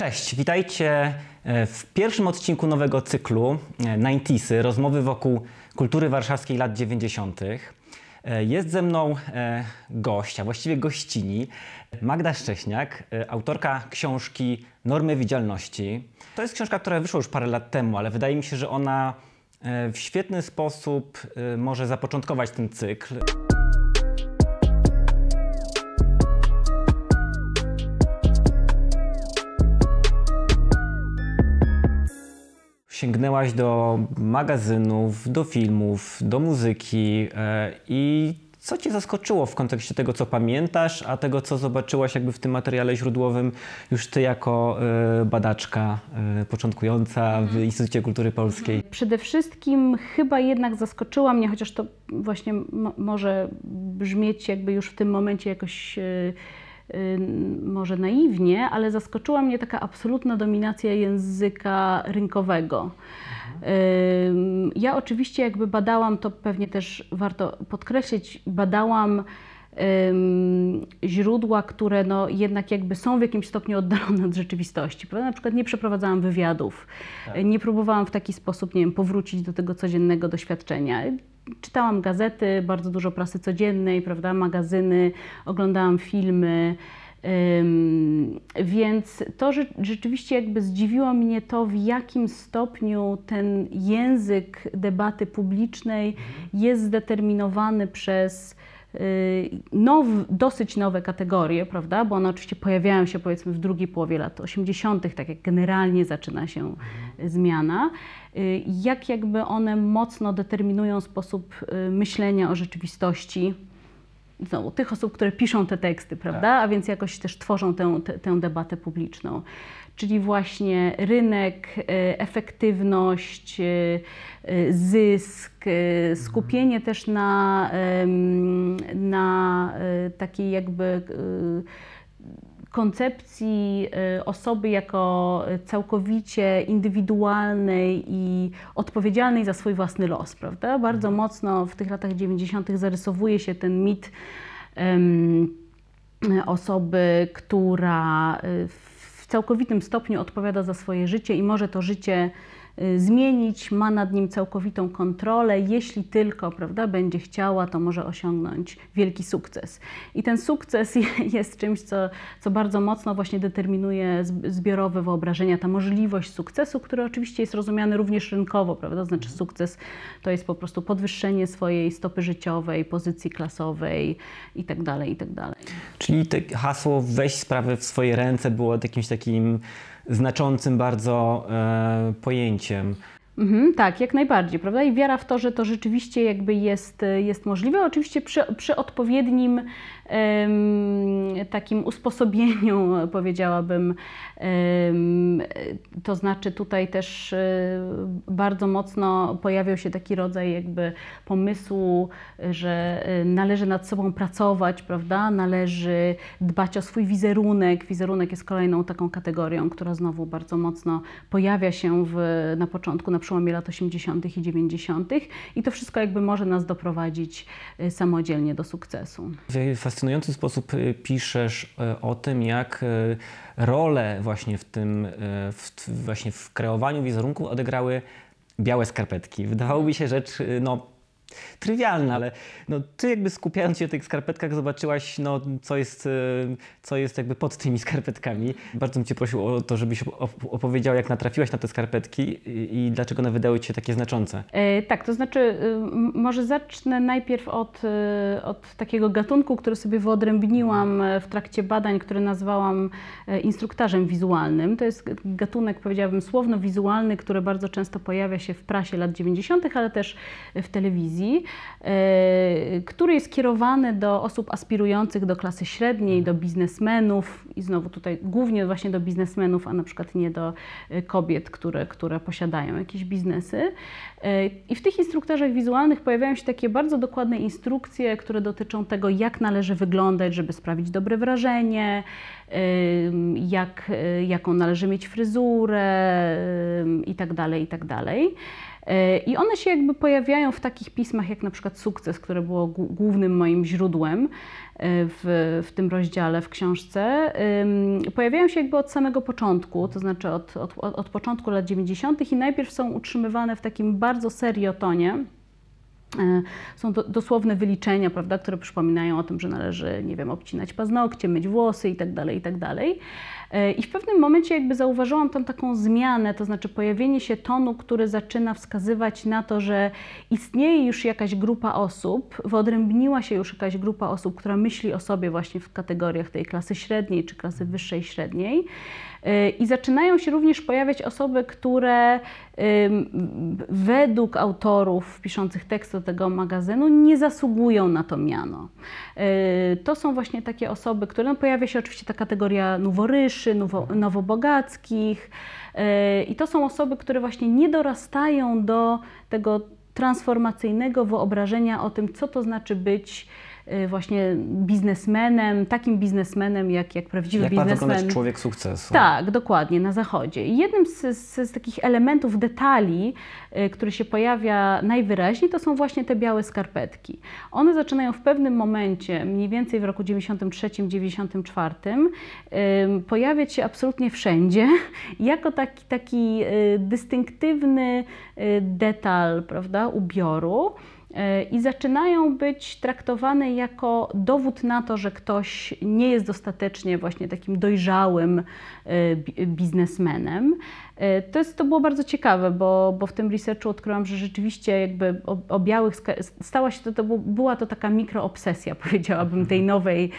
Cześć, witajcie e, w pierwszym odcinku nowego cyklu 90 e, rozmowy wokół kultury warszawskiej lat 90. E, jest ze mną gość, a właściwie gościni, Magda Szcześniak, autorka książki Normy Widzialności. To jest książka, która wyszła już parę lat temu, ale wydaje mi się, że ona w świetny sposób może zapoczątkować ten cykl. Sięgnęłaś do magazynów, do filmów, do muzyki e, i co Cię zaskoczyło w kontekście tego, co pamiętasz, a tego, co zobaczyłaś jakby w tym materiale źródłowym już Ty jako e, badaczka e, początkująca w mhm. Instytucie Kultury Polskiej? Przede wszystkim chyba jednak zaskoczyła mnie, chociaż to właśnie może brzmieć jakby już w tym momencie jakoś może naiwnie, ale zaskoczyła mnie taka absolutna dominacja języka rynkowego. Ja oczywiście jakby badałam, to pewnie też warto podkreślić, badałam źródła, które no jednak jakby są w jakimś stopniu oddalone od rzeczywistości. Prawda? Na przykład nie przeprowadzałam wywiadów, tak. nie próbowałam w taki sposób, nie wiem, powrócić do tego codziennego doświadczenia czytałam gazety, bardzo dużo prasy codziennej, prawda, magazyny, oglądałam filmy. Więc to że rzeczywiście jakby zdziwiło mnie to, w jakim stopniu ten język debaty publicznej mhm. jest zdeterminowany przez now, dosyć nowe kategorie, prawda? Bo one oczywiście pojawiają się powiedzmy w drugiej połowie lat 80., tak jak generalnie zaczyna się mhm. zmiana. Y, jak jakby one mocno determinują sposób y, myślenia o rzeczywistości znowu, tych osób, które piszą te teksty, prawda? Tak. A więc jakoś też tworzą tę, tę, tę debatę publiczną. Czyli właśnie rynek, y, efektywność, zysk, skupienie mhm. też na, na takiej jakby koncepcji y, osoby jako całkowicie indywidualnej i odpowiedzialnej za swój własny los, prawda? Bardzo mhm. mocno w tych latach 90. zarysowuje się ten mit um, osoby, która y, w całkowitym stopniu odpowiada za swoje życie i może to życie zmienić, ma nad nim całkowitą kontrolę. Jeśli tylko prawda, będzie chciała, to może osiągnąć wielki sukces. I ten sukces jest czymś, co, co bardzo mocno właśnie determinuje zbiorowe wyobrażenia, ta możliwość sukcesu, który oczywiście jest rozumiany również rynkowo, prawda? Znaczy sukces to jest po prostu podwyższenie swojej stopy życiowej, pozycji klasowej itd. Tak itd. Tak Czyli te hasło weź sprawę w swoje ręce było jakimś takim znaczącym bardzo e, pojęciem. Mhm, tak, jak najbardziej, prawda? I wiara w to, że to rzeczywiście jakby jest, jest możliwe. Oczywiście przy, przy odpowiednim takim usposobieniu, powiedziałabym. To znaczy tutaj też e, bardzo mocno pojawiał się taki rodzaj jakby pomysłu, że e, należy nad sobą pracować, prawda? Należy dbać o swój wizerunek. Wizerunek jest kolejną taką kategorią, która znowu bardzo mocno pojawia się w, na początku, na przełomie lat 80. i 90. i to wszystko jakby może nas doprowadzić e, samodzielnie do sukcesu fascynujący sposób y, piszesz y, o tym, jak y, rolę właśnie w tym, w, właśnie w kreowaniu wizerunku odegrały białe skarpetki. Wydawałoby się rzecz no, trywialne, ale no, ty jakby skupiając się na tych skarpetkach zobaczyłaś, no, co, jest, e, co jest jakby pod tymi skarpetkami. Bardzo bym cię prosił o to, żebyś opowiedział, jak natrafiłaś na te skarpetki i, i dlaczego one wydały ci się takie znaczące. E, tak, to znaczy y, może zacznę najpierw od, y, od takiego gatunku, który sobie wyodrębniłam w trakcie badań, który nazwałam e, instruktarzem wizualnym. To jest gatunek, powiedziałabym, słowno-wizualny, który bardzo często pojawia się w prasie lat 90., ale też w telewizji telewizji, e, który jest kierowany do osób aspirujących do klasy średniej, do biznesmenów i znowu tutaj głównie właśnie do biznesmenów, a na przykład nie do e, kobiet, które, które posiadają jakieś biznesy. E, I w tych instruktarzach wizualnych pojawiają się takie bardzo dokładne instrukcje, które dotyczą tego, jak należy wyglądać, żeby sprawić dobre wrażenie, jak, jaką należy mieć fryzurę i tak dalej, i tak dalej. I one się jakby pojawiają w takich pismach jak na przykład Sukces, które było głównym moim źródłem w, w tym rozdziale w książce. Pojawiają się jakby od samego początku, to znaczy od, od, od początku lat 90. i najpierw są utrzymywane w takim bardzo seriotonie. E, są do, dosłowne wyliczenia, prawda, które przypominają o tym, że należy, nie wiem, obcinać paznokcie, myć włosy itd., tak itd. E, I w pewnym momencie jakby zauważyłam tam taką zmianę, to znaczy pojawienie się tonu, który zaczyna wskazywać na to, że istnieje już jakaś grupa osób, wyodrębniła się już jakaś grupa osób, która myśli o sobie właśnie w kategoriach tej klasy średniej czy klasy wyższej średniej i zaczynają się również pojawiać osoby, które według autorów piszących tekst do tego magazynu nie zasługują na to miano. Y, to są właśnie takie osoby, które no pojawia się oczywiście ta kategoria noworyszy, nowo, nowobogackich y, i to są osoby, które właśnie nie dorastają do tego transformacyjnego wyobrażenia o tym, co to znaczy być Y, właśnie biznesmenem, takim biznesmenem jak, jak prawdziwy jak biznesmen. Jak ma człowiek sukcesu. Tak, dokładnie, na zachodzie. I jednym z, z, z takich elementów, detali, y, który się pojawia najwyraźniej, to są właśnie te białe skarpetki. One zaczynają w pewnym momencie, mniej więcej w roku 93-94, y, pojawiać się absolutnie wszędzie, jako taki, taki dystynktywny detal, prawda, ubioru. E, i zaczynają być traktowane jako dowód na to, że ktoś nie jest dostatecznie właśnie takim dojrzałym biznesmenem. E, to, jest, to było bardzo ciekawe, bo, bo w tym researchu odkryłam, że rzeczywiście jakby o, o białych stała się to, to była to taka mikroobsesja, powiedziałabym, tej nowej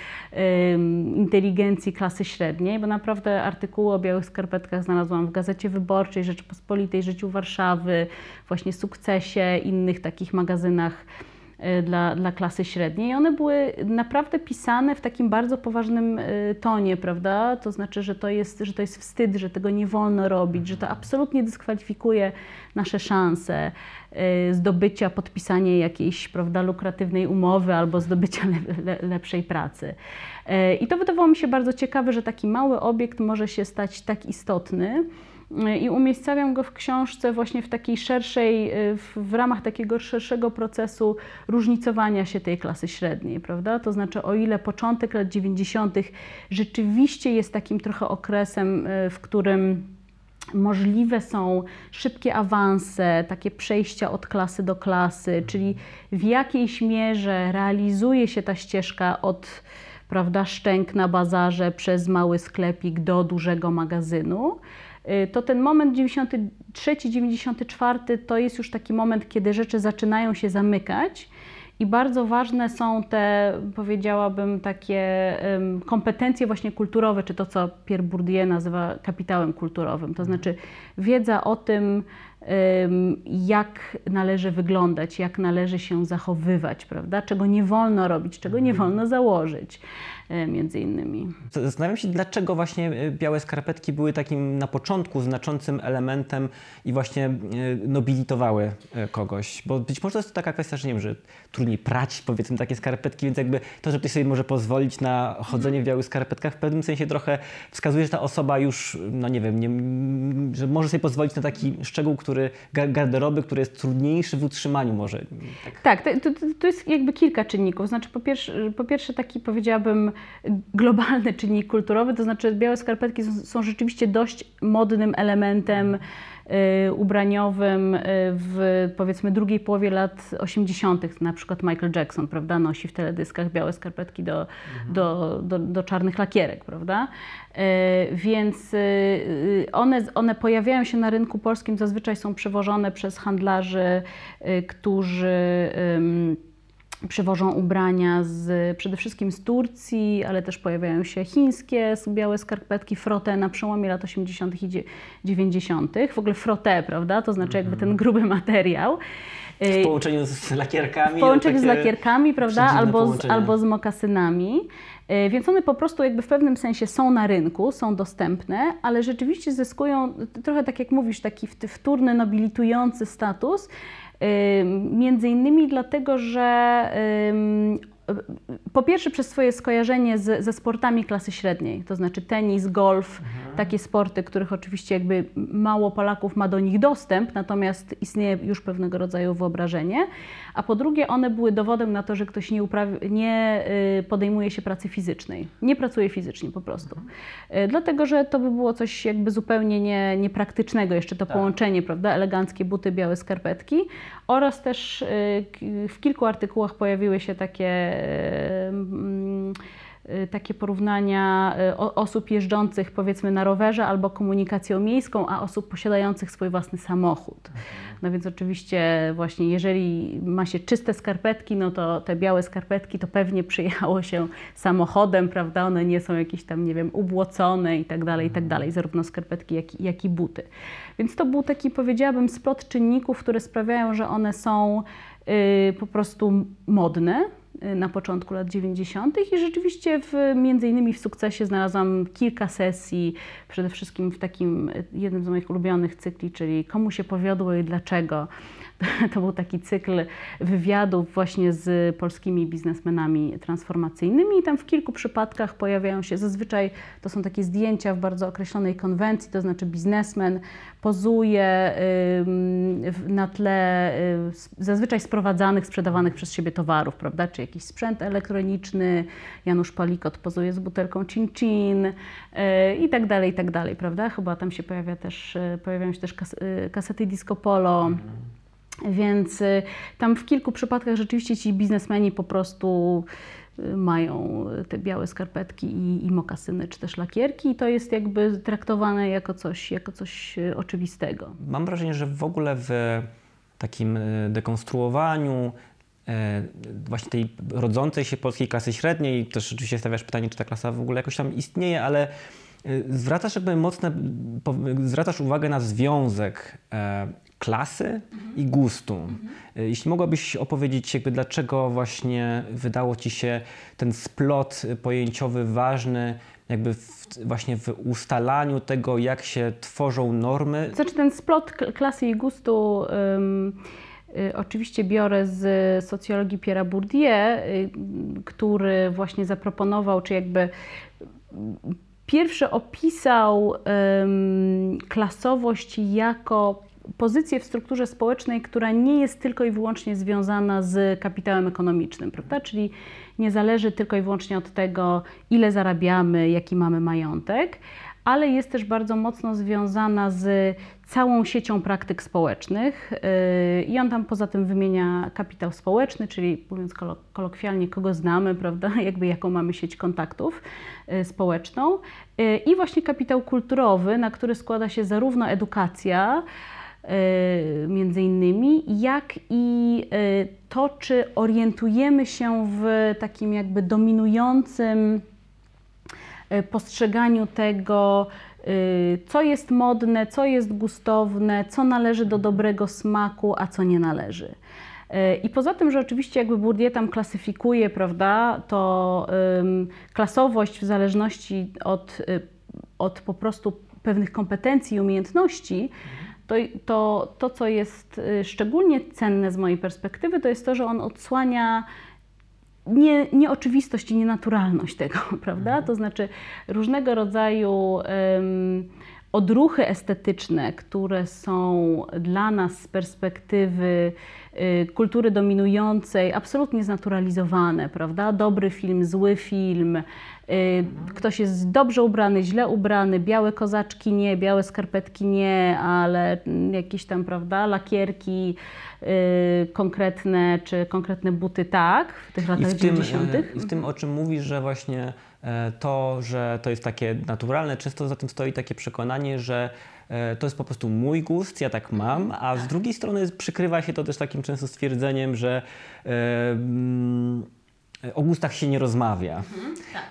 um, inteligencji klasy średniej, bo naprawdę artykuły o białych skarpetkach znalazłam w Gazecie Wyborczej, Rzeczypospolitej, Życiu Warszawy, właśnie Sukcesie, innych takich magazynach Y, dla, dla klasy średniej. I one były naprawdę pisane w takim bardzo poważnym y, tonie, prawda? To znaczy, że to jest, że to jest wstyd, że tego nie wolno robić, że to absolutnie dyskwalifikuje nasze szanse y, zdobycia, podpisania jakiejś prawda, lukratywnej umowy albo zdobycia le, le, lepszej pracy. I to wydawało mi się bardzo ciekawe, że taki mały obiekt może się stać tak istotny i umiejscawiam go w książce właśnie w takiej szerszej, y, w, w, ramach takiego szerszego procesu różnicowania się tej klasy średniej, prawda? To znaczy, o ile początek lat 90. rzeczywiście jest takim trochę okresem, y, w którym możliwe są szybkie awanse, takie przejścia od klasy do klasy, czyli w jakiejś mierze realizuje się ta ścieżka od prawda, szczęk na bazarze przez mały sklepik do dużego magazynu to ten moment 93-94 to jest już taki moment, kiedy rzeczy zaczynają się zamykać. I bardzo ważne są te, powiedziałabym, takie kompetencje właśnie kulturowe, czy to, co Pierre Bourdieu nazywa kapitałem kulturowym. To znaczy wiedza o tym, jak należy wyglądać, jak należy się zachowywać, prawda? czego nie wolno robić, czego nie mhm. wolno założyć. E, między innymi. Zastanawiam się, dlaczego właśnie e, białe skarpetki były takim na początku znaczącym elementem i właśnie e, nobilitowały kogoś. Bo być może to jest taka kwestia, że nie wiem, że trudniej prać powiedzmy takie skarpetki, więc jakby to, że ktoś sobie może pozwolić na chodzenie w białych skarpetkach w pewnym sensie trochę wskazuje, że ta osoba już, no nie wiem, nie, że może sobie pozwolić na taki szczegół, który garderoby, który jest trudniejszy w utrzymaniu może. Tak, tak to, to, to jest jakby kilka czynników. Znaczy po pierwsze, po pierwsze taki powiedziałabym globalny czynnik kulturowy, to znaczy białe skarpetki są, są rzeczywiście dość modnym elementem ubraniowym y, w powiedzmy drugiej połowie lat 80. Na przykład Michael Jackson, prawda, nosi w teledyskach białe skarpetki do, mhm. do, do, do, czarnych lakierek, prawda? Y, więc one, one pojawiają się na rynku polskim, zazwyczaj są przewożone przez handlarzy, którzy przywożą ubrania z, przede wszystkim z Turcji, ale też pojawiają się chińskie białe skarpetki, frote na przełomie lat 80. i 90. W ogóle frote, prawda? To znaczy jakby ten mhm. gruby materiał. W y, połączeniu z lakierkami. W połączeniu z lakierkami, prawda? Albo z, albo z mokasynami. Y, więc one po prostu jakby w pewnym sensie są na rynku, są dostępne, ale rzeczywiście zyskują trochę tak jak mówisz, taki wtórny, nobilitujący status, Między innymi dlatego, że po pierwsze przez swoje skojarzenie z, ze sportami klasy średniej, to znaczy tenis, golf, mhm takie sporty, których oczywiście jakby mało Polaków ma do nich dostęp, natomiast istnieje już pewnego rodzaju wyobrażenie. A po drugie, one były dowodem na to, że ktoś nie, nie y, podejmuje się pracy fizycznej. Nie pracuje fizycznie po prostu. Y, Dlatego, że to by było coś jakby zupełnie nie, niepraktycznego, jeszcze to połączenie, prawda? Eleganckie buty, białe skarpetki. Oraz też y, w kilku artykułach pojawiły się takie. mm, takie porównania y, osób jeżdżących powiedzmy na rowerze albo komunikacją miejską, a osób posiadających swój własny samochód. No więc oczywiście właśnie jeżeli ma się czyste skarpetki, no to te białe skarpetki to pewnie przyjechało się samochodem, prawda? One nie są jakieś tam, nie wiem, ubłocone i tak dalej, i tak dalej, zarówno skarpetki, jak, i- jak i buty. Więc to był taki, powiedziałabym, splot czynników, które sprawiają, że one są y, po prostu modne y, na początku lat 90. i rzeczywiście w, między innymi w sukcesie znalazłam kilka sesji, przede wszystkim w takim y, jednym z moich ulubionych cykli, czyli komu się powiodło i dlaczego. To był taki cykl wywiadów właśnie z polskimi biznesmenami transformacyjnymi. I tam w kilku przypadkach pojawiają się, zazwyczaj to są takie zdjęcia w bardzo określonej konwencji, to znaczy biznesmen pozuje na tle y, zazwyczaj sprowadzanych, sprzedawanych przez siebie towarów, prawda, czy jakiś sprzęt elektroniczny, Janusz Palikot pozuje z butelką cin-cin y, i tak dalej, i tak dalej, prawda, chyba tam się pojawia też, y, pojawiają się też kas, kasety disco polo, więc y, tam w kilku przypadkach rzeczywiście ci biznesmeni po prostu y, mają te białe skarpetki i, i mokasyny, czy też lakierki i to jest jakby traktowane jako coś, jako coś y, oczywistego. Mam wrażenie, że w ogóle w takim dekonstruowaniu e, właśnie tej rodzącej się polskiej klasy średniej, też oczywiście stawiasz pytanie, czy ta klasa w ogóle jakoś tam istnieje, ale zwracasz jakby mocne, zwracasz uwagę na związek e, klasy i gustu. E, Jeśli mogłabyś opowiedzieć jakby dlaczego właśnie wydało Ci się ten splot pojęciowy ważny jakby w, właśnie w ustalaniu tego, jak się tworzą normy, Znaczy ten splot klasy i gustu ym, y, oczywiście biorę z socjologii Pierre'a Bourdieu, y, który właśnie zaproponował, czy jakby pierwszy opisał klasowość jako pozycję w strukturze społecznej, która nie jest tylko i wyłącznie związana z kapitałem ekonomicznym, prawda? Czyli nie zależy tylko i wyłącznie od tego, ile zarabiamy, jaki mamy majątek, ale jest też bardzo mocno związana z całą siecią praktyk społecznych. Yy, I on tam poza tym wymienia kapitał społeczny, czyli mówiąc kolo- kolokwialnie, kogo znamy, prawda, jakby jaką mamy sieć kontaktów yy, społeczną. Yy, I właśnie kapitał kulturowy, na który składa się zarówno edukacja, między innymi, jak i to, czy orientujemy się w takim jakby dominującym postrzeganiu tego, y, co jest modne, co jest gustowne, co należy do dobrego smaku, a co nie należy. Y, I poza tym, że oczywiście jakby Bourdieu tam klasyfikuje, prawda, to klasowość w zależności od, y, od po prostu pewnych kompetencji i umiejętności, to, to, to, co jest y, szczególnie cenne z mojej perspektywy, to jest to, że on odsłania nie, nieoczywistość i nienaturalność tego, prawda? To znaczy różnego rodzaju em, odruchy estetyczne, które są dla nas z perspektywy y, kultury dominującej absolutnie znaturalizowane, prawda? Dobry film, zły film, ktoś jest dobrze ubrany, źle ubrany, białe kozaczki nie, białe skarpetki nie, ale jakieś tam, prawda, lakierki y, konkretne, czy konkretne buty tak, w tych I latach w, tym, 90. e, I w tym, o czym mówisz, że właśnie e, to, że to jest takie naturalne, często za tym stoi takie przekonanie, że e, to jest po prostu mój gust, ja tak mam, a z drugiej strony przykrywa się to też takim często stwierdzeniem, że mm, o gustach się nie rozmawia.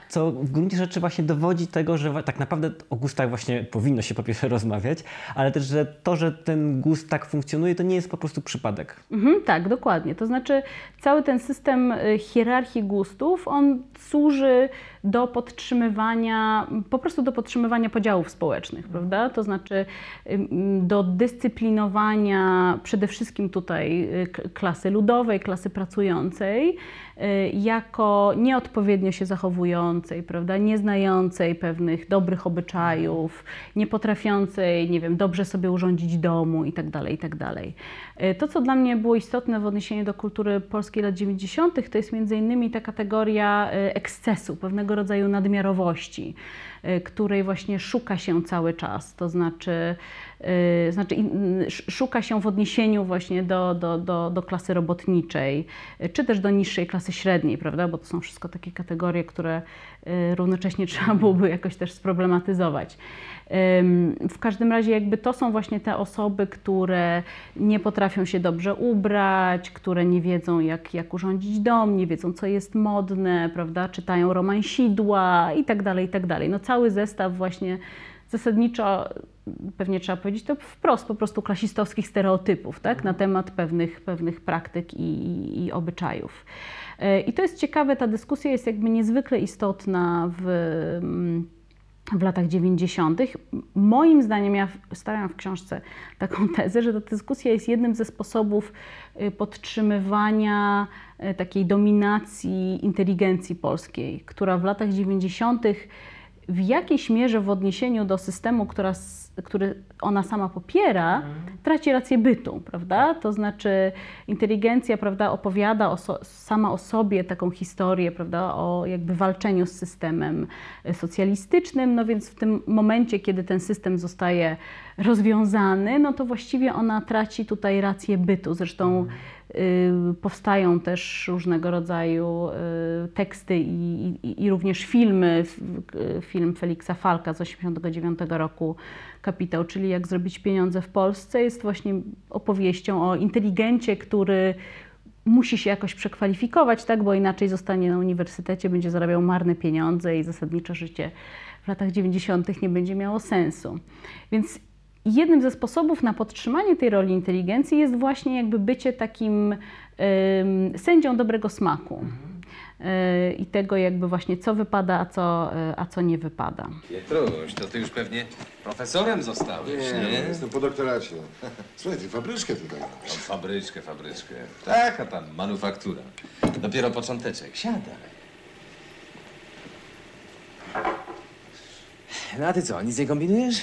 Co w gruncie rzeczy właśnie dowodzi tego, że tak naprawdę o gustach właśnie powinno się po pierwsze rozmawiać, ale też, że to, że ten gust tak funkcjonuje, to nie jest po prostu przypadek. Mhm, tak, dokładnie. To znaczy cały ten system y, hierarchii gustów, on służy do podtrzymywania, po prostu do podtrzymywania podziałów społecznych, prawda? To znaczy do dyscyplinowania przede wszystkim tutaj y, klasy ludowej, klasy pracującej, y, jako nieodpowiednio się zachowującej, prawda, nieznającej pewnych dobrych obyczajów, nie potrafiącej, nie wiem, dobrze sobie urządzić domu i tak dalej, i tak dalej. E, To, co dla mnie było istotne w odniesieniu do kultury polskiej lat 90., to jest między innymi ta kategoria ekscesu, pewnego rodzaju nadmiarowości, e, której właśnie szuka się cały czas. To znaczy, e, znaczy szuka się w odniesieniu właśnie do, do, do, do klasy robotniczej, e, czy też do niższej klasy średniej, prawda? Bo to są wszystko takie kategorie, które równocześnie trzeba byłoby jakoś też sproblematyzować. W każdym razie jakby to są właśnie te osoby, które nie potrafią się dobrze ubrać, które nie wiedzą jak, jak urządzić dom, nie wiedzą co jest modne, prawda, czytają romansidła i tak dalej, i tak dalej. No cały zestaw właśnie zasadniczo, pewnie trzeba powiedzieć to wprost, po prostu klasistowskich stereotypów, tak, na temat pewnych, pewnych praktyk i, i, i obyczajów. E, I to jest ciekawe, ta dyskusja jest jakby niezwykle istotna w mm, w latach 90. Moim zdaniem, ja stawiam w książce taką tezę, że ta dyskusja jest jednym ze sposobów y, podtrzymywania y, takiej dominacji inteligencji polskiej, która w latach 90. w jakiejś mierze w odniesieniu do systemu, która, który ona sama popiera, traci rację bytu, prawda? To znaczy inteligencja, prawda, opowiada o so, sama o sobie taką historię, prawda, o jakby walczeniu z systemem e, socjalistycznym, no więc w tym momencie, kiedy ten system zostaje rozwiązany, no to właściwie ona traci tutaj rację bytu. Zresztą y, powstają też różnego rodzaju y, teksty i, i, i również filmy. Y, Film Feliksa Falka z 1989 roku, Kapitał, czyli Jak zrobić pieniądze w Polsce, jest właśnie opowieścią o inteligencie, który musi się jakoś przekwalifikować, tak, bo inaczej zostanie na uniwersytecie, będzie zarabiał marne pieniądze i zasadniczo życie w latach 90. nie będzie miało sensu. Więc jednym ze sposobów na podtrzymanie tej roli inteligencji jest właśnie jakby bycie takim ym, sędzią dobrego smaku. Yy, I tego jakby właśnie co wypada, a co, yy, a co nie wypada. Pietruś, to ty już pewnie profesorem zostałeś, Nie, nie? no, jestem po doktoracie. Słuchaj, ty fabryczkę tutaj. Tam fabryczkę, fabryczkę. Tak, a tam manufaktura. Dopiero począteczek. Siadaj. No a ty co, nic nie kombinujesz?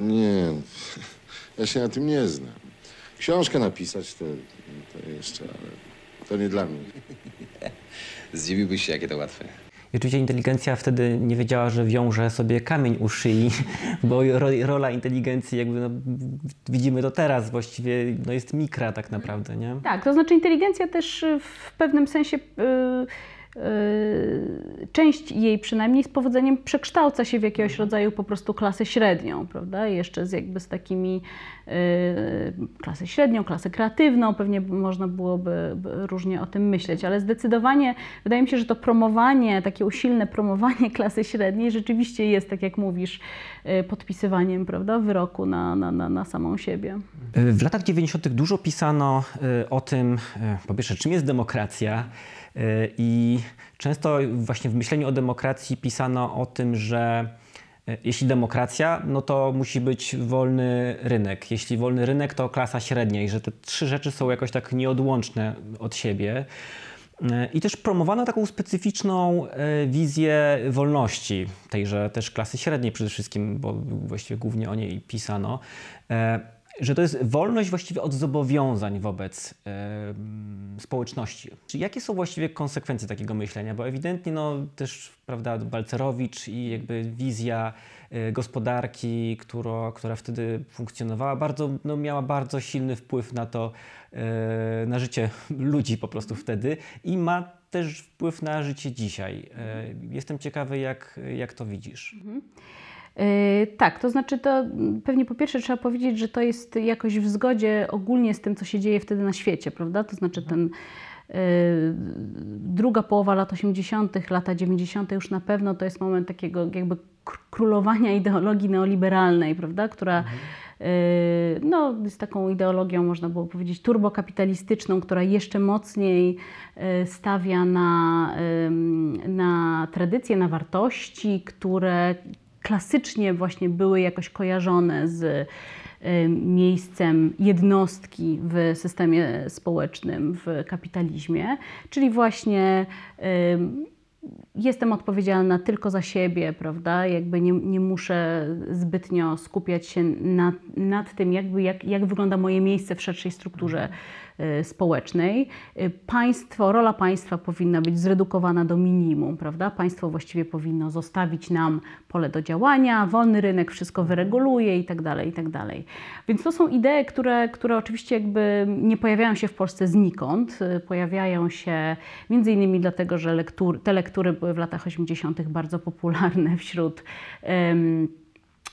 Nie, ja się na tym nie znam. Książkę napisać to, to jeszcze, ale to nie dla mnie. Zdziwiłbyś się, jakie to łatwe. I oczywiście inteligencja wtedy nie wiedziała, że wiąże sobie kamień u szyi, bo ro, rola inteligencji, jakby no, widzimy to teraz, właściwie no, jest mikra tak naprawdę, nie? Tak, to znaczy inteligencja też y, w pewnym sensie y, y, część jej przynajmniej z powodzeniem przekształca się w jakiegoś rodzaju po prostu klasę średnią, prawda? Jeszcze z jakby z takimi y, klasę średnią, klasę kreatywną, pewnie można byłoby by różnie o tym myśleć, ale zdecydowanie wydaje mi się, że to promowanie, takie usilne promowanie klasy średniej rzeczywiście jest, tak jak mówisz, y, podpisywaniem, prawda, wyroku na, na, na, na samą siebie. W latach 90. dużo pisano y, o tym, y, po pierwsze, czym jest demokracja y, i często właśnie w myśleniu o demokracji pisano o tym, że y, jeśli demokracja, no to musi być wolny rynek. Jeśli wolny rynek, to klasa średnia i że te trzy rzeczy są jakoś tak nieodłączne od siebie. Y, I też promowano taką specyficzną y, wizję wolności, tejże też klasy średniej przede wszystkim, bo właściwie głównie o niej pisano, że to jest wolność właściwie od zobowiązań wobec mm, społeczności. Czy jakie są właściwie konsekwencje takiego myślenia? Bo ewidentnie no, też prawda, Balcerowicz i jakby wizja e, gospodarki, która, która wtedy funkcjonowała, bardzo, no, miała bardzo silny wpływ na to, e, na życie ludzi po prostu wtedy i ma też wpływ na życie dzisiaj. E, Jestem ciekawy, jak, jak to widzisz. Yy, Tak, to znaczy to mm, pewnie po pierwsze trzeba powiedzieć, że to jest jakoś w zgodzie ogólnie z tym, co się dzieje wtedy na świecie, prawda? To znaczy ten yy, druga połowa lat 80., lata 90. już na pewno to jest moment takiego jakby kr- królowania ideologii neoliberalnej, prawda? Która yy, no, jest taką ideologią, można było powiedzieć, turbokapitalistyczną, która jeszcze mocniej stawia na, na tradycje, na wartości, które klasycznie właśnie były jakoś kojarzone z y, miejscem jednostki w systemie społecznym, w kapitalizmie, czyli właśnie y, jestem odpowiedzialna tylko za siebie, prawda? Jakby nie, nie muszę zbytnio skupiać się nad, nad tym, jakby, jak, jak wygląda moje miejsce w szerszej strukturze społecznej. Y, państwo, rola państwa powinna być zredukowana do minimum, prawda? Państwo właściwie powinno zostawić nam pole do działania, wolny rynek wszystko wyreguluje i tak dalej, i tak dalej. Więc to są idee, które, które oczywiście jakby nie pojawiają się w Polsce znikąd. Y, Pojawiają się między innymi dlatego, że lektur, te lektury były w latach 80. bardzo popularne wśród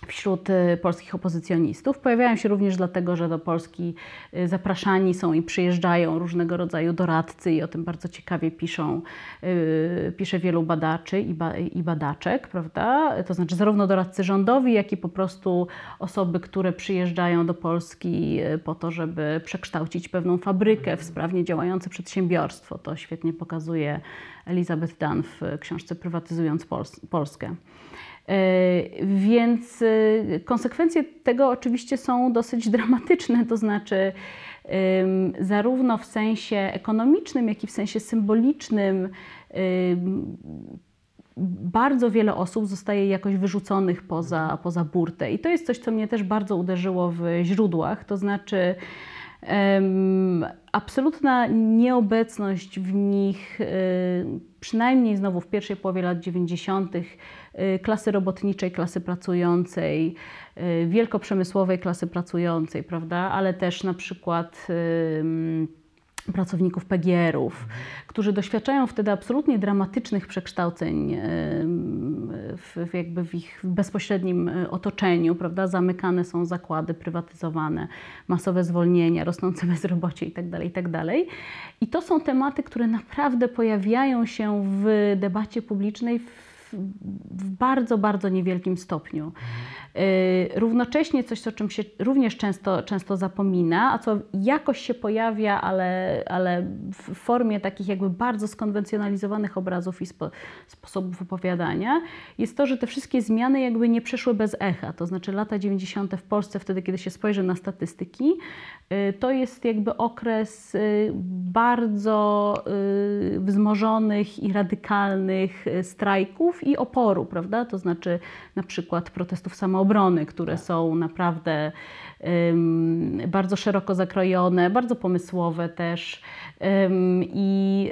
wśród y, polskich opozycjonistów. Pojawiają się również dlatego, że do Polski y, zapraszani są i przyjeżdżają różnego rodzaju doradcy i o tym bardzo ciekawie piszą, y, pisze wielu badaczy i, ba, i badaczek, prawda? To znaczy zarówno doradcy rządowi, jak i po prostu osoby, które przyjeżdżają do Polski po to, żeby przekształcić pewną fabrykę w sprawnie działające przedsiębiorstwo. To świetnie pokazuje Elizabeth Dunn w książce Prywatyzując Pols- Polskę. E, Więc e, konsekwencje tego oczywiście są dosyć dramatyczne, to znaczy zarówno w sensie ekonomicznym, jak i w sensie symbolicznym bardzo wiele osób zostaje jakoś wyrzuconych poza, poza burtę. I to jest coś, co mnie też bardzo uderzyło w źródłach, to znaczy absolutna nieobecność w nich, y, przynajmniej znowu w pierwszej połowie lat 90., y, klasy robotniczej, klasy pracującej, y, wielkoprzemysłowej klasy pracującej, prawda, ale też na przykład pracowników PGR-ów, którzy doświadczają wtedy absolutnie dramatycznych przekształceń w, jakby w ich bezpośrednim e, otoczeniu, prawda? Zamykane są zakłady, prywatyzowane, masowe zwolnienia, rosnące bezrobocie itd., itd. I to są tematy, które naprawdę pojawiają się w debacie publicznej w w bardzo, bardzo niewielkim stopniu. Yy, Równocześnie coś, o czym się również często, często zapomina, a co jakoś się pojawia, ale, ale w formie takich jakby bardzo skonwencjonalizowanych obrazów i spo, sposobów opowiadania, jest to, że te wszystkie zmiany jakby nie przeszły bez echa. To znaczy lata 90. w Polsce, wtedy kiedy się spojrzy na statystyki, yy, to jest jakby okres yy, bardzo wzmożonych i radykalnych strajków i oporu, prawda? To znaczy na przykład protestów samoobrony, które są naprawdę ym, bardzo szeroko zakrojone, bardzo pomysłowe też ym, i,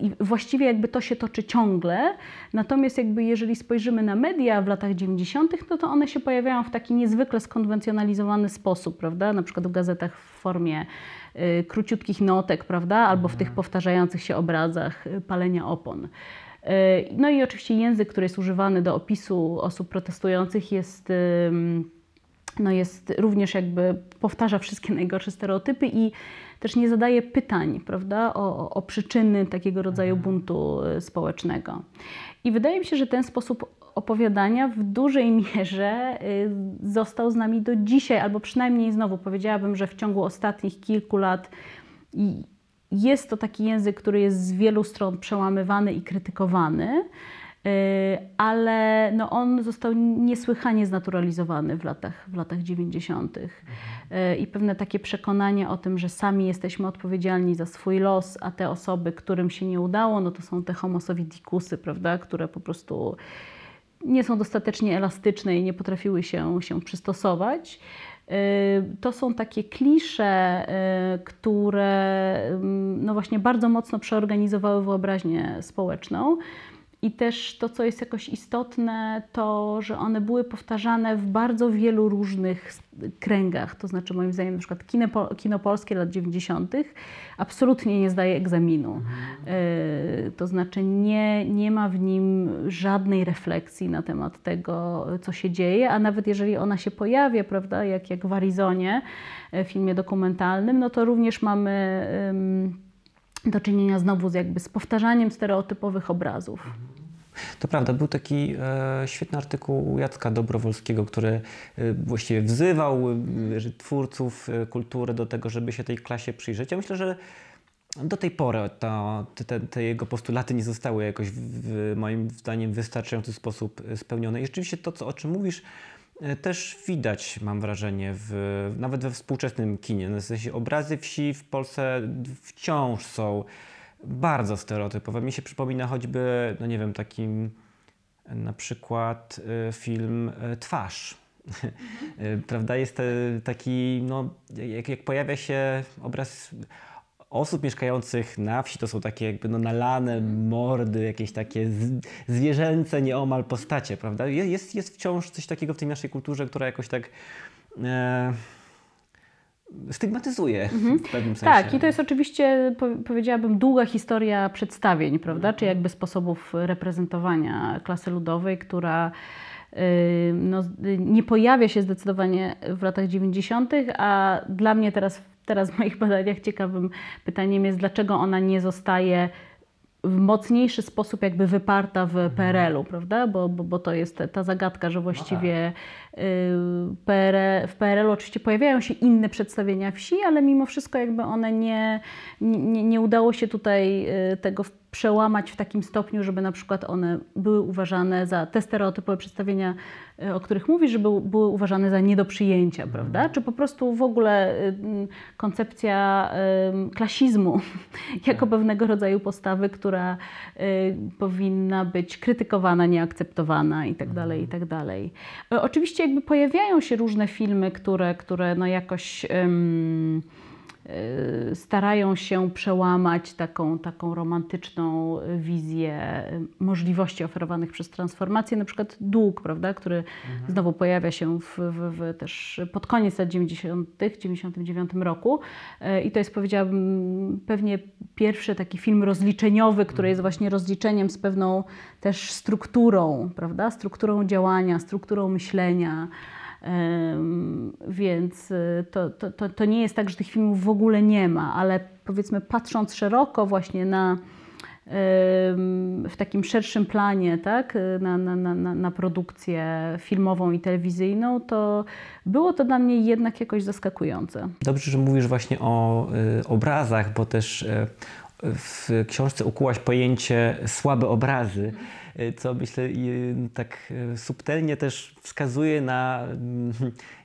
yy, i właściwie jakby to się toczy ciągle. Natomiast jakby jeżeli spojrzymy na media w latach 90., no to one się pojawiają w taki niezwykle skonwencjonalizowany sposób, prawda? Na przykład w gazetach w formie y, króciutkich notek, prawda? Albo w tych powtarzających się obrazach y, palenia opon. Y, No i oczywiście język, który jest używany do opisu osób protestujących jest, no jest również jakby powtarza wszystkie najgorsze stereotypy i też nie zadaje pytań, prawda, o, o- przyczyny takiego rodzaju buntu y, społecznego. I wydaje mi się, że ten sposób opowiadania w dużej mierze y, został z nami do dzisiaj, albo przynajmniej znowu powiedziałabym, że w ciągu ostatnich kilku lat jest to taki język, który jest z wielu stron przełamywany i krytykowany, y, ale no on został niesłychanie znaturalizowany w latach, w latach 90. Y, I pewne takie przekonanie o tym, że sami jesteśmy odpowiedzialni za swój los, a te osoby, którym się nie udało, no to są te homo soviticusy, prawda, które po prostu nie są dostatecznie elastyczne i nie potrafiły się, się przystosować. Y, To są takie klisze, y, które no właśnie bardzo mocno przeorganizowały wyobraźnię społeczną. I też to, co jest jakoś istotne, to, że one były powtarzane w bardzo wielu różnych kręgach. To znaczy, moim zdaniem, na przykład kino, kino polskie lat 90. absolutnie nie zdaje egzaminu. Y, To znaczy, nie, nie ma w nim żadnej refleksji na temat tego, co się dzieje, a nawet jeżeli ona się pojawia, prawda, jak, jak w Arizonie, y, w filmie dokumentalnym, no to również mamy. Do czynienia znowu z jakby z powtarzaniem stereotypowych obrazów. To prawda, był taki e, świetny artykuł Jacka Dobrowolskiego, który e, właściwie wzywał e, twórców e, kultury do tego, żeby się tej klasie przyjrzeć. Ja myślę, że do tej pory to, te, te jego postulaty nie zostały jakoś w, moim zdaniem w wystarczający sposób spełnione. I rzeczywiście to, co, o czym mówisz, e, też widać, mam wrażenie, w, nawet we współczesnym kinie. No, w sensie obrazy wsi w Polsce wciąż są bardzo stereotypowe. Mi się przypomina choćby, no nie wiem, takim na przykład e, film e, Twarz. Mhm. Prawda? Jest taki, no, jak, jak pojawia się obraz osób mieszkających na wsi to są takie jakby no nalane mordy, jakieś takie zwierzęce nieomal postacie, prawda? Jest, jest wciąż coś takiego w tej naszej kulturze, która jakoś tak e, stygmatyzuje mhm. w pewnym sensie. Tak, i to jest oczywiście, powiedziałabym, długa historia przedstawień, prawda? Mhm. Czy jakby sposobów reprezentowania klasy ludowej, która no, nie pojawia się zdecydowanie w latach 90., a dla mnie teraz teraz w moich badaniach ciekawym pytaniem jest, dlaczego ona nie zostaje w mocniejszy sposób jakby wyparta w mhm. PRL-u, prawda? Bo, bo, bo to jest ta zagadka, że właściwie no tak. w PRL-u oczywiście pojawiają się inne przedstawienia wsi, ale mimo wszystko jakby one nie, nie, nie udało się tutaj y, tego przełamać w takim stopniu, żeby na przykład one były uważane za te stereotypowe przedstawienia, e, o których mówisz, żeby były uważane za nie do przyjęcia, mhm. prawda? Czy po prostu w ogóle e, koncepcja klasizmu jako tak. pewnego rodzaju postawy, która e, powinna być krytykowana, nieakceptowana i tak dalej, i mhm. tak dalej. Oczywiście jakby pojawiają się różne filmy, które, które no jakoś um, Y, starają się przełamać taką, taką romantyczną wizję możliwości oferowanych przez transformację, na przykład dług, prawda, który mhm. znowu pojawia się w, w, w też pod koniec lat 90., w 99 roku y, i to jest powiedziałabym pewnie pierwszy taki film rozliczeniowy, który jest mhm. właśnie rozliczeniem z pewną też strukturą, prawda, strukturą działania, strukturą myślenia, więc y, to, to, to, to nie jest tak, że tych filmów w ogóle nie ma, ale powiedzmy patrząc szeroko właśnie na w takim szerszym planie, tak, na, na, na, na produkcję filmową i telewizyjną, to było to dla mnie jednak jakoś zaskakujące. Dobrze, że mówisz właśnie o y, obrazach, bo też y, w książce ukułaś pojęcie słabe obrazy. E, co myślę tak e, subtelnie też wskazuje na mm,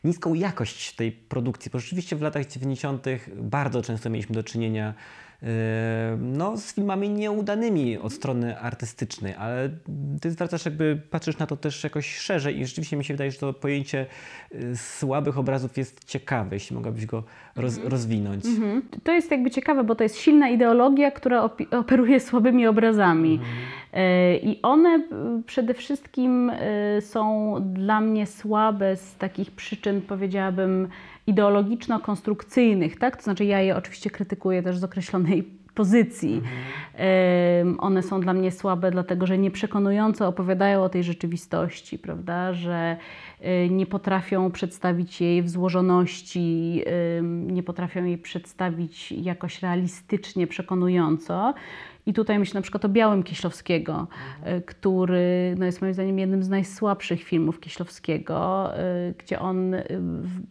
niską jakość tej produkcji, bo rzeczywiście w latach 90. bardzo często mieliśmy do czynienia no, z filmami nieudanymi od strony artystycznej, ale ty zwracasz jakby, patrzysz na to też jakoś szerzej i rzeczywiście mi się wydaje, że to pojęcie y, słabych obrazów jest ciekawe, jeśli mogłabyś go roz, mhm. rozwinąć. Mhm. To jest jakby ciekawe, bo to jest silna ideologia, która operuje słabymi obrazami. Mhm. Y, I one y, przede wszystkim są dla mnie słabe z takich przyczyn, powiedziałabym, ideologiczno-konstrukcyjnych, tak? To znaczy ja je oczywiście krytykuję też z określonej pozycji. Mhm. One są dla mnie słabe, dlatego że nieprzekonująco opowiadają o tej rzeczywistości, prawda? Że y, nie potrafią przedstawić jej w złożoności, nie potrafią jej przedstawić jakoś realistycznie, przekonująco. I tutaj myślę na przykład o Białym Kieślowskiego, mhm. który no jest moim zdaniem jednym z najsłabszych filmów Kieślowskiego, y, gdzie on y,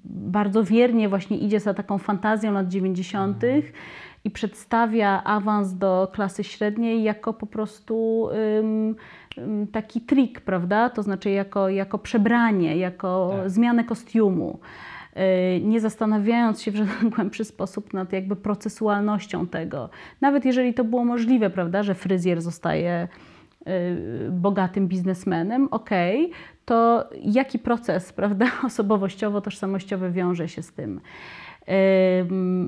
bardzo wiernie właśnie idzie za taką fantazją lat 90. Mhm. i przedstawia awans do klasy średniej jako po prostu um, taki trik, prawda? To znaczy jako, jako przebranie, jako tak. zmianę kostiumu. Y, nie zastanawiając się w żaden głębszy sposób nad jakby procesualnością tego. Nawet jeżeli to było możliwe, prawda, że fryzjer zostaje y, bogatym biznesmenem, okej, okay, to jaki proces, prawda, osobowościowo-tożsamościowy wiąże się z tym?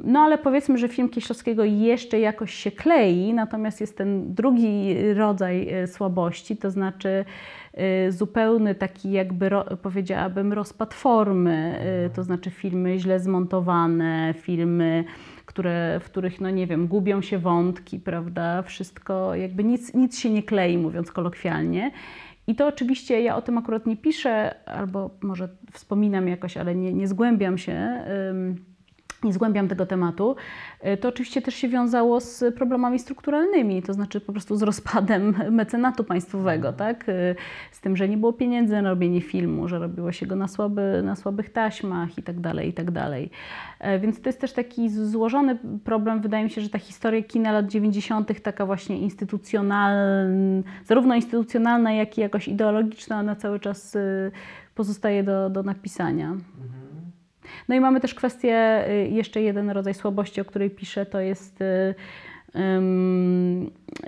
No ale powiedzmy, że film Kieślowskiego jeszcze jakoś się klei, natomiast jest ten drugi rodzaj e, słabości, to znaczy zupełny taki jakby powiedziałabym rozpad formy, e, to znaczy filmy źle zmontowane, filmy które, w których, no nie wiem, gubią się wątki, prawda, wszystko, jakby nic, nic się nie klei, mówiąc kolokwialnie. I to oczywiście ja o tym akurat nie piszę, albo może wspominam jakoś, ale nie, nie zgłębiam się nie zgłębiam tego tematu, y, to oczywiście też się wiązało z problemami strukturalnymi, to znaczy po prostu z rozpadem mecenatu państwowego, tak? Y, z tym, że nie było pieniędzy na robienie filmu, że robiło się go na, słaby, na słabych taśmach i tak dalej, i tak dalej. E, Więc to jest też taki złożony problem. Wydaje mi się, że ta historia kina lat 90., taka właśnie instytucjonalna, zarówno instytucjonalna, jak i jakoś ideologiczna, ona cały czas pozostaje do, do napisania. No i mamy też kwestię, y, jeszcze jeden rodzaj słabości, o której piszę, to jest y,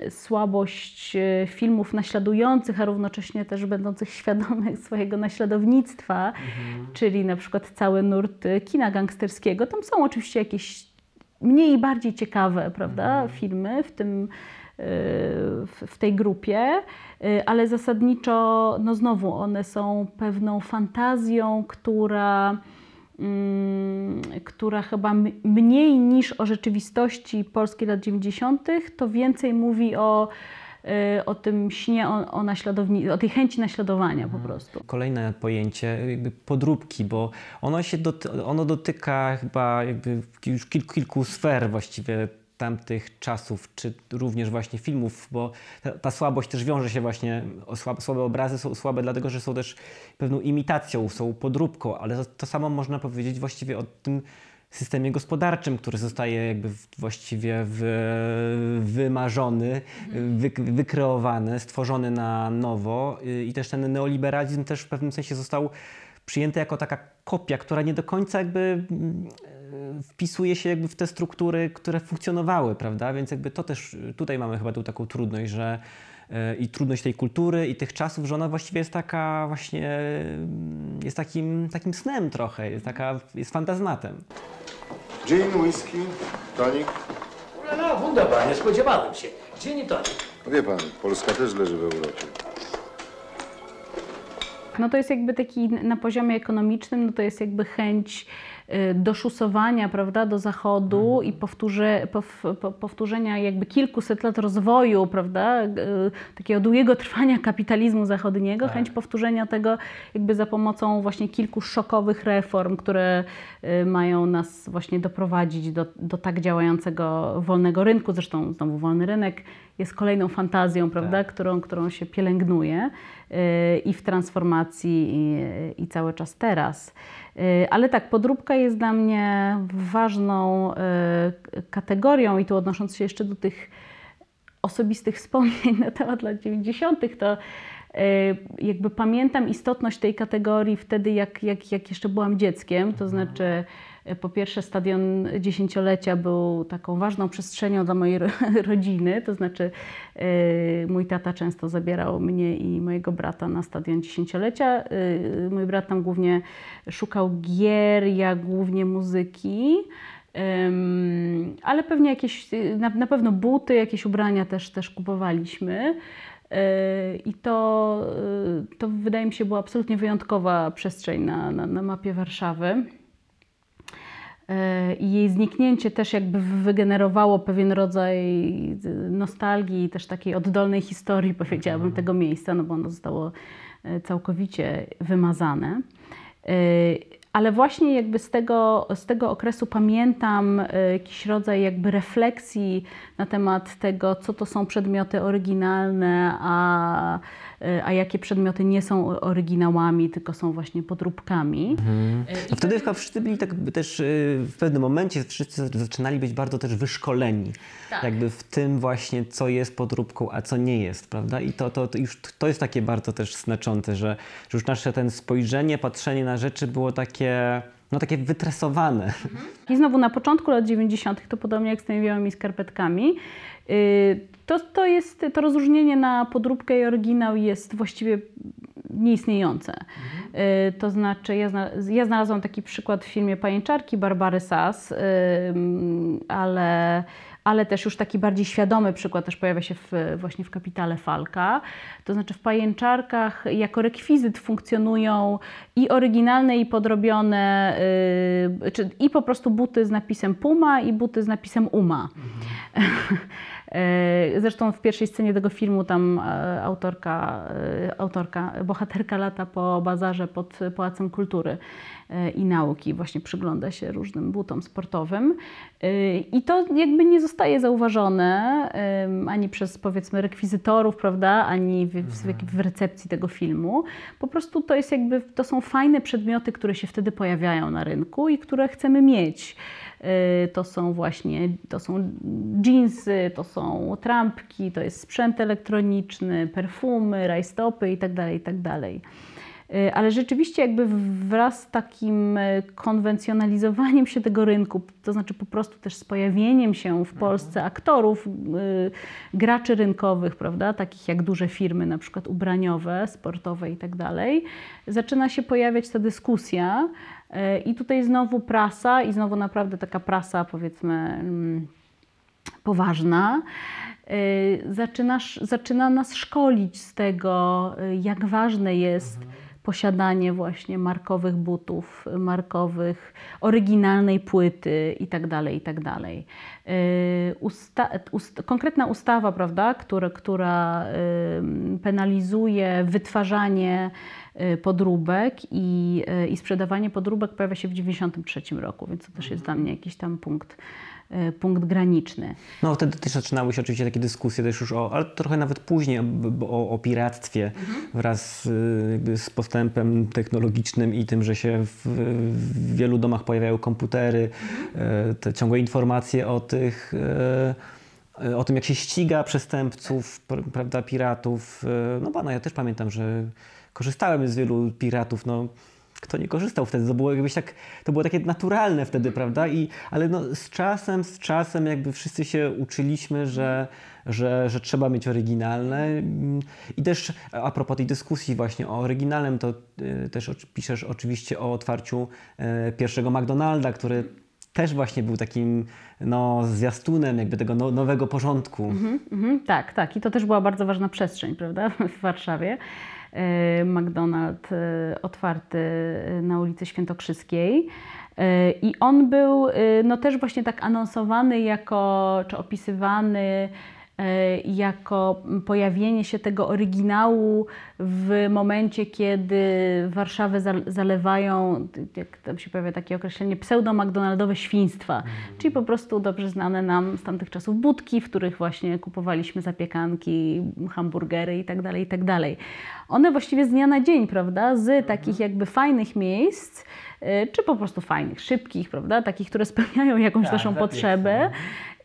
słabość y, filmów naśladujących, a równocześnie też będących świadomych swojego naśladownictwa, czyli na przykład cały nurt kina gangsterskiego. Tam są oczywiście jakieś mniej i bardziej ciekawe, prawda, filmy w tym w, tej grupie, ale zasadniczo, no znowu, one są pewną fantazją, która, która chyba mniej niż o rzeczywistości polskiej lat 90., to więcej mówi o, y, o tym śnie, o, o, naśladowni- o tej chęci naśladowania po prostu. Kolejne pojęcie, jakby podróbki, bo ono się doty- ono dotyka chyba już kilku, kilku sfer właściwie tamtych czasów, czy również właśnie filmów, bo ta, ta słabość też wiąże się właśnie, o słabe, słabe obrazy są słabe dlatego, że są też pewną imitacją, są podróbką, ale to, to samo można powiedzieć właściwie o tym systemie gospodarczym, który zostaje jakby w- właściwie wy, wymarzony, wy, wykreowany, stworzony na nowo y, i też ten neoliberalizm też w pewnym sensie został przyjęty jako taka kopia, która nie do końca jakby mm, wpisuje się jakby w te struktury, które funkcjonowały, prawda? Więc jakby to też y, tutaj mamy chyba tą taką trudność, że y, i trudność tej kultury i tych czasów, że ona właściwie jest taka właśnie, mm, jest takim, takim snem trochę, jest taka, jest fantaznatem. Gin, whisky, tonik. No, wunderbar, nie spodziewałem się. Gdzie nie to? No wie pan, Polska też leży w Europie. No to jest jakby taki na poziomie ekonomicznym, no to jest jakby chęć doszusowania, prawda, do zachodu i powtórzy, pow, po- powtórzenia jakby kilkuset lat rozwoju, prawda, y, takiego długiego trwania kapitalizmu zachodniego, chęć powtórzenia tego jakby za pomocą właśnie kilku szokowych reform, które y, mają nas właśnie doprowadzić do, do tak działającego wolnego rynku. Zresztą znowu wolny rynek jest kolejną fantazją, prawda, którą, którą się pielęgnuje y, i w transformacji i, i cały czas teraz. Y, Ale tak, podróbka jest dla mnie ważną y, kategorią i tu odnosząc się jeszcze do tych osobistych wspomnień na temat lat 90., to y, jakby pamiętam istotność tej kategorii wtedy, jak, jak, jak jeszcze byłam dzieckiem. To znaczy, y, po pierwsze, stadion dziesięciolecia był taką ważną przestrzenią dla mojej ro- rodziny. To znaczy, y, mój tata często zabierał mnie i mojego brata na stadion dziesięciolecia. Y, Mój brat tam głównie szukał gier, ja głównie muzyki. Ale pewnie jakieś, na, pewno buty, jakieś ubrania też, też kupowaliśmy. I to, to wydaje mi się była absolutnie wyjątkowa przestrzeń na, na, na mapie Warszawy. Yy, I jej zniknięcie też jakby wygenerowało pewien rodzaj y, nostalgii i też takiej oddolnej historii, powiedziałabym, tego miejsca, no bo ono zostało y, całkowicie wymazane. Ale właśnie jakby z tego, z tego okresu pamiętam jakiś rodzaj jakby refleksji na temat tego, co to są przedmioty oryginalne, a, y, a jakie przedmioty nie są oryginałami, tylko są właśnie podróbkami. No wtedy chyba wszyscy byli tak też y, w pewnym momencie wszyscy zaczynali być bardzo też wyszkoleni. Jakby w tym właśnie, co jest podróbką, a co nie jest, prawda? I to, to, to już to jest takie bardzo też znaczące, że, że już nasze ten spojrzenie, patrzenie na rzeczy było takie, no takie wytresowane. I znowu na początku lat 90., to podobnie jak z tymi białymi skarpetkami, y, to, to jest to rozróżnienie na podróbkę i oryginał jest właściwie nieistniejące. Y, To znaczy, ja, ja znalazłam taki przykład w filmie Pajęczarki Barbary Sass, ym, ale, ale też już taki bardziej świadomy przykład też pojawia się w, właśnie w Kapitale Falka. To znaczy w Pajęczarkach jako rekwizyt funkcjonują i oryginalne, i podrobione, yy, czy, i po prostu buty z napisem Puma i buty z napisem Uma. E, Zresztą w pierwszej scenie tego filmu tam e, autorka, e, autorka, bohaterka lata po bazarze pod Pałacem Kultury. e, i nauki, właśnie przygląda się różnym butom sportowym. E, I to jakby nie zostaje zauważone ani przez powiedzmy rekwizytorów, prawda, ani w, w, w recepcji tego filmu. Po prostu to jest jakby, to są fajne przedmioty, które się wtedy pojawiają na rynku i które chcemy mieć. Y, To są właśnie, to są jeansy, to są trampki, to jest sprzęt elektroniczny, perfumy, rajstopy itd., itd. Y, Ale rzeczywiście jakby wraz z takim y, konwencjonalizowaniem się tego rynku, to znaczy po prostu też z pojawieniem się w Polsce aktorów, y, graczy rynkowych, prawda, takich jak duże firmy, na przykład ubraniowe, sportowe i tak dalej, zaczyna się pojawiać ta dyskusja i tutaj znowu prasa i znowu naprawdę taka prasa powiedzmy mm, poważna, y, zaczynasz, zaczyna nas szkolić z tego, y, jak ważne jest posiadanie właśnie markowych butów, markowych, oryginalnej płyty itd. itd. Y, Usta, ust, konkretna ustawa, prawda, która, która penalizuje wytwarzanie podróbek i, y, i sprzedawanie podróbek pojawia się w 1993 roku, więc to też jest dla mnie jakiś tam punkt, y, punkt graniczny. No wtedy też zaczynały się oczywiście takie dyskusje też już o, ale trochę nawet później o, o, piractwie wraz z, z postępem technologicznym i tym, że się w, w wielu domach pojawiają komputery, e, te ciągłe informacje o tych o tym, jak się ściga przestępców, pr- prawda, piratów. No pana, ja też pamiętam, że korzystałem z wielu piratów, no kto nie korzystał wtedy, to było jakbyś tak, to było takie naturalne wtedy, prawda? I, ale no, z czasem, z czasem jakby wszyscy się uczyliśmy, że, że, że trzeba mieć oryginalne. Mm, I też a propos tej dyskusji właśnie o oryginalnym, to y, też piszesz oczywiście o otwarciu y, pierwszego McDonalda, który też właśnie był takim no, zwiastunem jakby tego no, nowego porządku. Mhm, tak, tak. I to też była bardzo ważna przestrzeń, prawda, w Warszawie. E, McDonald's e, otwarty e, na ulicy Świętokrzyskiej. I on był no, też właśnie tak anonsowany jako, czy opisywany jako pojawienie się tego oryginału w momencie, kiedy Warszawę za- zalewają, jak tam się pojawia takie określenie, pseudo-McDonaldowe świństwa, czyli po prostu dobrze znane nam z tamtych czasów budki, w których właśnie kupowaliśmy zapiekanki, hamburgery itd., itd. One właściwie z dnia na dzień, prawda, z takich jakby fajnych miejsc, y, czy po prostu fajnych, szybkich, prawda, takich, które spełniają jakąś Tak, naszą potrzebę,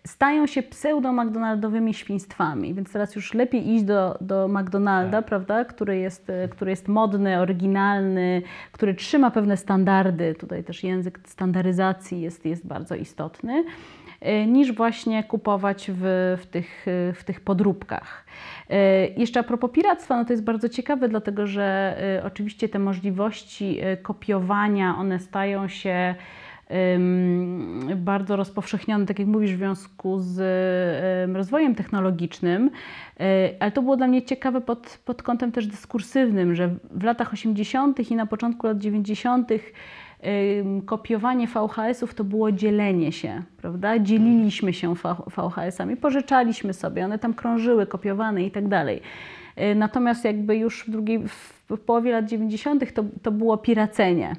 stają się pseudo-McDonaldowymi świństwami, więc teraz już lepiej iść do, do McDonalda, prawda, który jest, e, który jest modny, oryginalny, który trzyma pewne standardy, tutaj też język standaryzacji jest, jest bardzo istotny, e, niż właśnie kupować w, w, tych, e, w tych podróbkach. Jeszcze a propos piractwa, no to jest bardzo ciekawe, dlatego że oczywiście te możliwości kopiowania, one stają się bardzo rozpowszechnione, tak jak mówisz, w związku z rozwojem technologicznym, Y, ale to było dla mnie ciekawe pod, pod kątem też dyskursywnym, że w latach 80. i na początku lat 90. ym, kopiowanie VHS-ów to było dzielenie się, prawda? Dzieliliśmy się VHS-ami, pożyczaliśmy sobie, one tam krążyły, kopiowane i tak dalej. Y, Natomiast jakby już w, drugiej, w połowie lat 90. to, to było piracenie.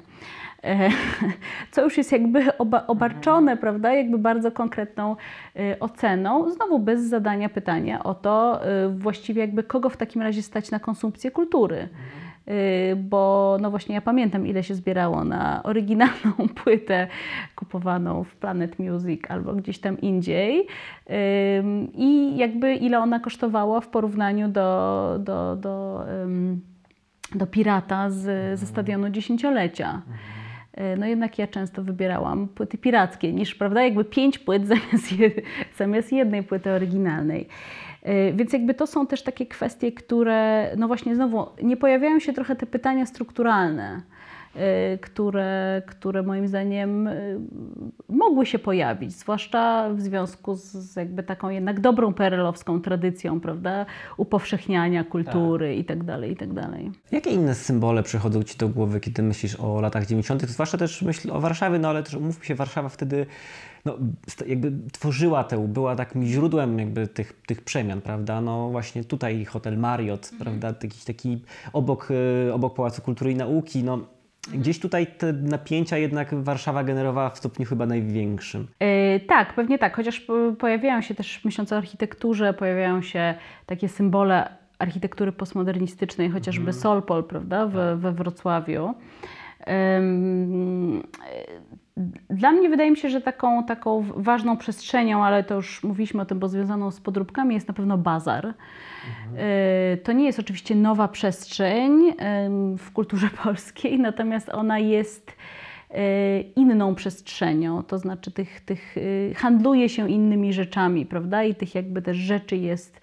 Co już jest jakby oba, obarczone, prawda, jakby bardzo konkretną e, oceną, znowu bez zadania pytania o to e, właściwie jakby kogo w takim razie stać na konsumpcję kultury. E, Bo no właśnie ja pamiętam ile się zbierało na oryginalną płytę kupowaną w Planet Music albo gdzieś tam indziej. I jakby ile ona kosztowała w porównaniu do, do, do, do Pirata z, ze stadionu dziesięciolecia. E, No jednak ja często wybierałam płyty pirackie niż, prawda, jakby pięć płyt zamiast, zamiast jednej płyty oryginalnej. E, Więc jakby to są też takie kwestie, które, no właśnie znowu, nie pojawiają się trochę te pytania strukturalne, które, które moim zdaniem e, mogły się pojawić, zwłaszcza w związku z, jakby taką jednak dobrą perelowską tradycją, prawda, upowszechniania kultury i tak dalej, i tak dalej. Jakie inne symbole przychodzą Ci do głowy, kiedy myślisz o latach 90., zwłaszcza też myśl o Warszawie, no ale też umówmy się, Warszawa wtedy no, jakby tworzyła tę, była takim źródłem jakby tych, tych przemian, prawda? No właśnie tutaj hotel Marriott, prawda? Jakiś taki obok, y, obok Pałacu Kultury i Nauki, no Gdzieś tutaj te napięcia jednak Warszawa generowała w stopniu chyba największym. Yy, tak, pewnie tak, chociaż po- pojawiają się też, myśląc o architekturze, pojawiają się takie symbole architektury postmodernistycznej, chociażby Solpol, prawda, we, we Wrocławiu. Ym, Dla mnie wydaje mi się, że taką, taką ważną przestrzenią, ale to już mówiliśmy o tym, bo związaną z podróbkami, jest na pewno bazar. Yy, To nie jest oczywiście nowa przestrzeń w kulturze polskiej, natomiast ona jest yy, inną przestrzenią, to znaczy tych, tych yy, handluje się innymi rzeczami, prawda? I tych jakby też rzeczy jest,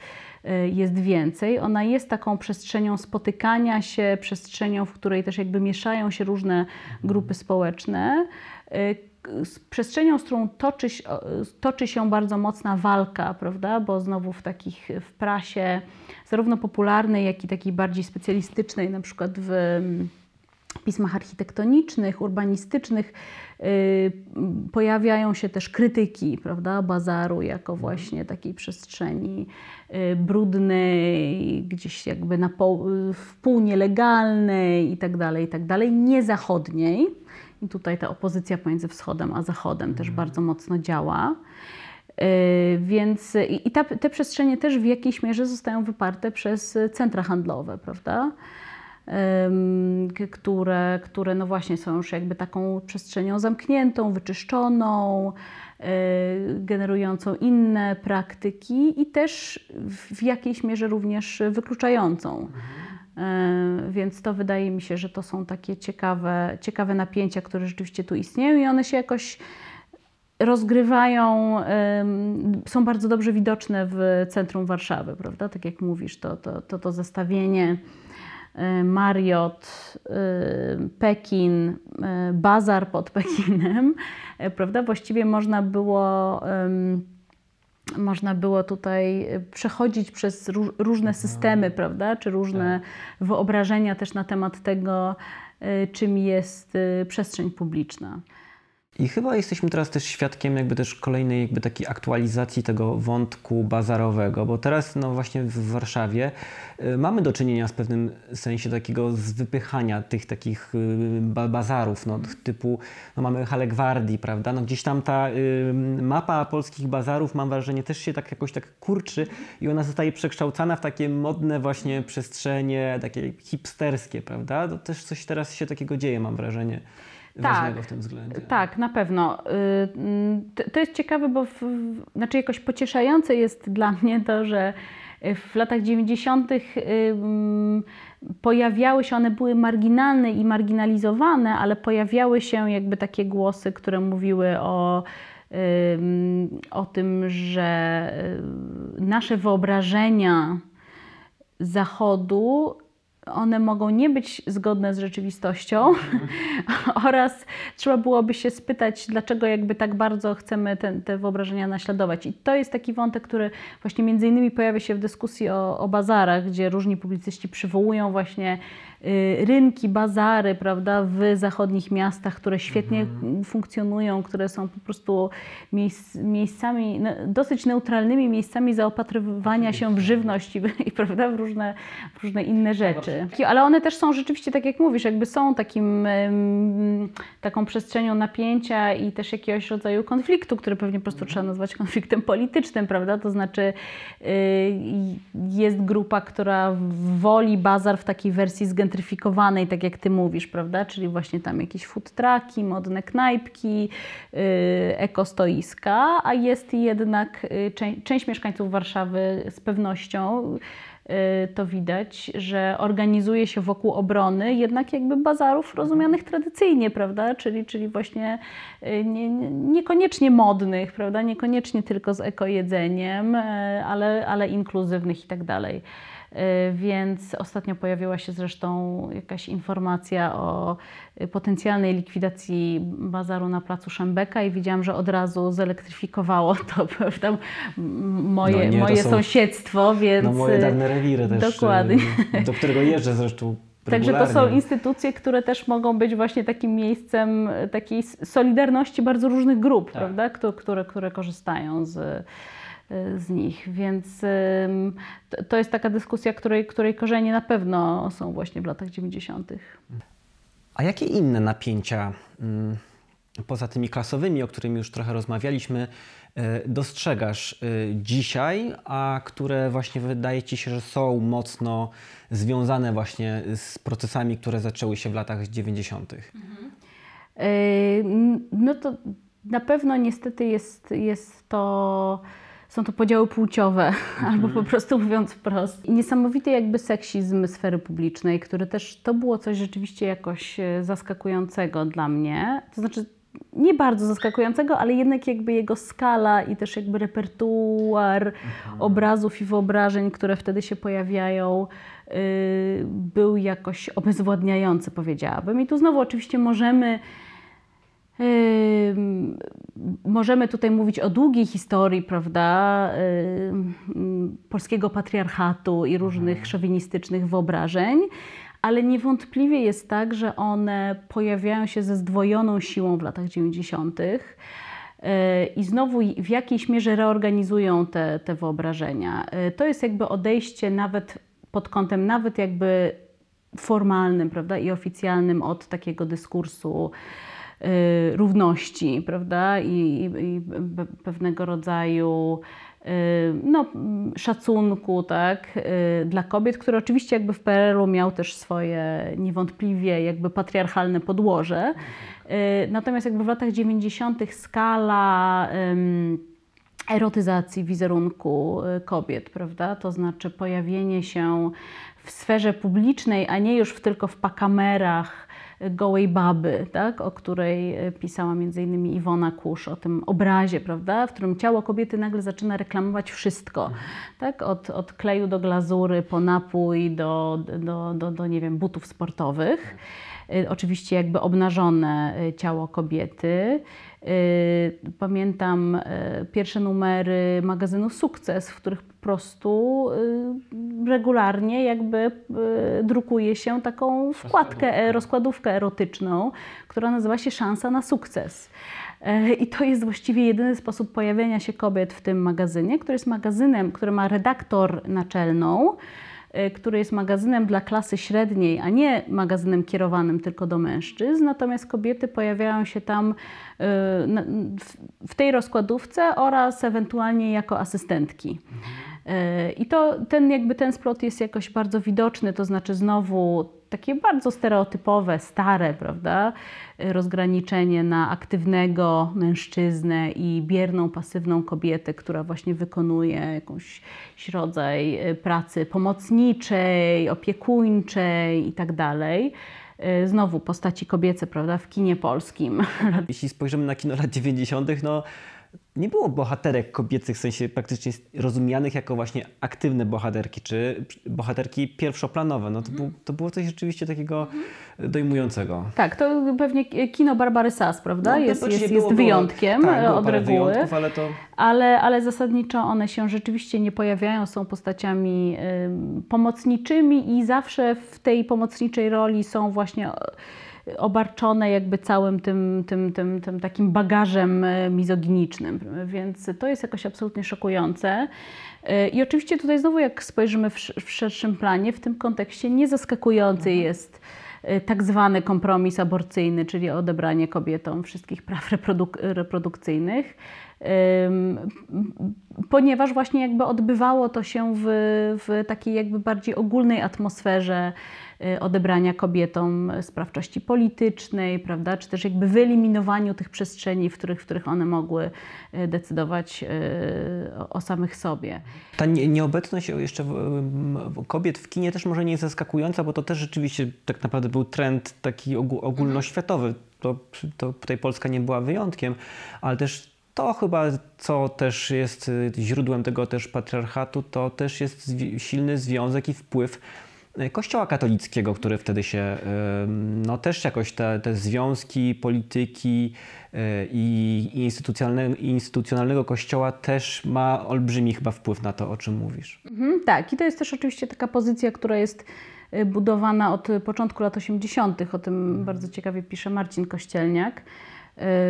jest więcej. Ona jest taką przestrzenią spotykania się, przestrzenią, w której też jakby mieszają się różne grupy społeczne. Z przestrzenią, z którą toczy, toczy się bardzo mocna walka, prawda? Bo znowu w takich w prasie, zarówno popularnej, jak i takiej bardziej specjalistycznej, na przykład w mm, pismach architektonicznych, urbanistycznych, y, pojawiają się też krytyki, prawda? Bazaru jako właśnie takiej przestrzeni y, brudnej, gdzieś jakby na pół, w pół nielegalnej i tak dalej, i tak dalej, niezachodniej. Tutaj ta opozycja pomiędzy wschodem a zachodem też bardzo mocno działa. Yy, Więc i i ta, te przestrzenie też w jakiejś mierze zostają wyparte przez centra handlowe, prawda? Które, które no właśnie są już jakby taką przestrzenią zamkniętą, wyczyszczoną, yy, generującą inne praktyki i też w jakiejś mierze również wykluczającą. Yy, Więc to wydaje mi się, że to są takie ciekawe, ciekawe napięcia, które rzeczywiście tu istnieją i one się jakoś rozgrywają, są bardzo dobrze widoczne w centrum Warszawy, prawda? Tak jak mówisz, to, to, to, to zestawienie y, Marriott, y, Pekin, bazar pod Pekinem, prawda? Właściwie można było można było tutaj przechodzić przez ró- różne systemy, prawda? Czy różne wyobrażenia też na temat tego, y, czym jest y, przestrzeń publiczna. I chyba jesteśmy teraz też świadkiem jakby też kolejnej jakby takiej aktualizacji tego wątku bazarowego, bo teraz no właśnie w Warszawie y, mamy do czynienia z pewnym sensie takiego zwypychania tych takich y, ba bazarów, no typu no mamy Halę Gwardii, prawda, no gdzieś tam ta y, mapa polskich bazarów mam wrażenie też się tak jakoś tak kurczy i ona zostaje przekształcana w takie modne właśnie przestrzenie, takie hipsterskie, prawda, to też coś teraz się takiego dzieje mam wrażenie. Tak. Ważnego w tym względzie. Tak, na pewno. Y, mm, To, jest ciekawe, bo w, znaczy jakoś pocieszające jest dla mnie to, że w latach 90. y, mm, pojawiały się, one były marginalne i marginalizowane, ale pojawiały się jakby takie głosy, które mówiły o, o tym, że y, nasze wyobrażenia Zachodu, one mogą nie być zgodne z rzeczywistością oraz trzeba byłoby się spytać, dlaczego jakby tak bardzo chcemy te, te wyobrażenia naśladować. I to jest taki wątek, który właśnie między innymi pojawia się w dyskusji o, o bazarach, gdzie różni publicyści przywołują właśnie rynki, bazary, prawda, w zachodnich miastach, które świetnie funkcjonują, które są po prostu miejsc, miejscami, no, dosyć neutralnymi miejscami zaopatrywania się w żywność i, i prawda, w różne, w różne inne rzeczy. Ale one też są rzeczywiście, tak jak mówisz, jakby są takim, taką przestrzenią napięcia i też jakiegoś rodzaju konfliktu, który pewnie po prostu trzeba nazwać konfliktem politycznym, prawda? To znaczy y, jest grupa, która woli bazar w takiej wersji zgentryfikowanej, tak jak ty mówisz, prawda? Czyli właśnie tam jakieś food trucki, modne knajpki, y, ekostoiska, a jest jednak y, czę- część mieszkańców Warszawy z pewnością y, to widać, że organizuje się wokół obrony jednak jakby bazarów rozumianych tradycyjnie, prawda? Czyli, czyli właśnie nie, nie- niekoniecznie modnych, prawda? Niekoniecznie tylko z ekojedzeniem, ale, ale inkluzywnych i tak dalej. Y, Więc ostatnio pojawiła się zresztą jakaś informacja o y, potencjalnej likwidacji bazaru na placu Szembeka i widziałam, że od razu zelektryfikowało to prawda, moje, No nie, to moje są- sąsiedztwo, więc... No moje y, dawne rewiry też, Dokładnie. y, do którego jeżdżę zresztą Także to są instytucje, które też mogą być właśnie takim miejscem y, takiej solidarności bardzo różnych grup, Tak. prawda, które, które, korzystają z, y, z nich. Więc to, jest taka dyskusja, której, której korzenie na pewno są właśnie w latach 90. A jakie inne napięcia, poza tymi klasowymi, o których już trochę rozmawialiśmy, e, dostrzegasz e, dzisiaj, a które właśnie wydaje ci się, że są mocno związane właśnie z procesami, które zaczęły się w latach 90.? Yy, No to na pewno niestety jest, jest to, są to podziały płciowe, albo po prostu mówiąc wprost. Niesamowity jakby seksizm sfery publicznej, który też, to było coś rzeczywiście jakoś e, zaskakującego dla mnie. To znaczy nie bardzo zaskakującego, ale jednak jakby jego skala i też jakby repertuar obrazów i wyobrażeń, które wtedy się pojawiają, yy, był jakoś obezwładniający, powiedziałabym. I tu znowu oczywiście możemy Możemy tutaj mówić o długiej historii, prawda, polskiego patriarchatu i różnych szowinistycznych wyobrażeń, ale niewątpliwie jest tak, że one pojawiają się ze zdwojoną siłą w latach 90. yy, I znowu w jakiejś mierze reorganizują te, te wyobrażenia. Yy, To jest jakby odejście nawet pod kątem nawet jakby formalnym, prawda, i oficjalnym od takiego dyskursu y, równości, prawda, i, i, i pe- pewnego rodzaju y, no, szacunku, tak, y, dla kobiet, który oczywiście jakby w PRL-u miał też swoje niewątpliwie jakby patriarchalne podłoże. Y, Natomiast jakby w latach 90. skala erotyzacji wizerunku y, kobiet, prawda? To znaczy pojawienie się w sferze publicznej, a nie już w, tylko w pakamerach y, gołej baby, tak? o której y, pisała innymi Iwona Kusz, o tym obrazie, prawda? w którym ciało kobiety nagle zaczyna reklamować wszystko, tak? od, od kleju do glazury, po napój do, do, do, do nie wiem, butów sportowych. Y, Oczywiście jakby obnażone y, ciało kobiety. Y, Pamiętam pierwsze numery magazynu Sukces, w których po prostu regularnie jakby drukuje się taką wkładkę, rozkładówkę erotyczną, która nazywa się Szansa na sukces. I to jest właściwie jedyny sposób pojawienia się kobiet w tym magazynie, który jest magazynem, który ma redaktor naczelną, który jest magazynem dla klasy średniej, a nie magazynem kierowanym tylko do mężczyzn. Natomiast kobiety pojawiają się tam y, w- tej rozkładówce oraz ewentualnie jako asystentki. Y, I to ten jakby ten splot jest jakoś bardzo widoczny, to znaczy znowu takie bardzo stereotypowe, stare, prawda, rozgraniczenie na aktywnego mężczyznę i bierną, pasywną kobietę, która właśnie wykonuje jakąś rodzaj y, pracy pomocniczej, opiekuńczej i tak dalej. Y, Znowu postaci kobiece, prawda, w kinie polskim. Jeśli spojrzymy na kino lat 90., no nie było bohaterek kobiecych w sensie praktycznie rozumianych jako właśnie aktywne bohaterki, czy bohaterki pierwszoplanowe. No to, było, to było coś rzeczywiście takiego dojmującego. Tak, to pewnie kino Barbary Sass, prawda, No, jest, jest, jest było- było- wyjątkiem tak, było od reguły. ale to... Ale, ale zasadniczo one się rzeczywiście nie pojawiają, są postaciami ym, pomocniczymi i zawsze w tej pomocniczej roli są właśnie o- obarczone jakby całym tym, tym, tym, tym takim bagażem y, mizoginicznym, więc to jest jakoś absolutnie szokujące. Y, I oczywiście tutaj znowu jak spojrzymy w, w szerszym planie, w tym kontekście niezaskakujący jest y, tak zwany kompromis aborcyjny, czyli odebranie kobietom wszystkich praw reproduk- reprodukcyjnych, ponieważ właśnie jakby odbywało to się w, w takiej jakby bardziej ogólnej atmosferze y, odebrania kobietom sprawczości politycznej, prawda, czy też jakby wyeliminowaniu tych przestrzeni, w których, w których one mogły y, decydować y, o, samych sobie. Ta nie, nieobecność jeszcze kobiet w kinie też może nie jest zaskakująca, bo to też rzeczywiście tak naprawdę był trend taki ogó- ogólnoświatowy. To, to tutaj Polska nie była wyjątkiem, ale też to chyba, co też jest y, źródłem tego też patriarchatu, to też jest silny związek i wpływ y, Kościoła katolickiego, który wtedy się, ym, no też jakoś te, te związki, polityki y, i instytucjonalne, instytucjonalnego kościoła też ma olbrzymi chyba wpływ na to, o czym mówisz. Mhm, tak, i to jest też oczywiście taka pozycja, która jest y, budowana od początku lat 80. O tym bardzo ciekawie pisze Marcin Kościelniak.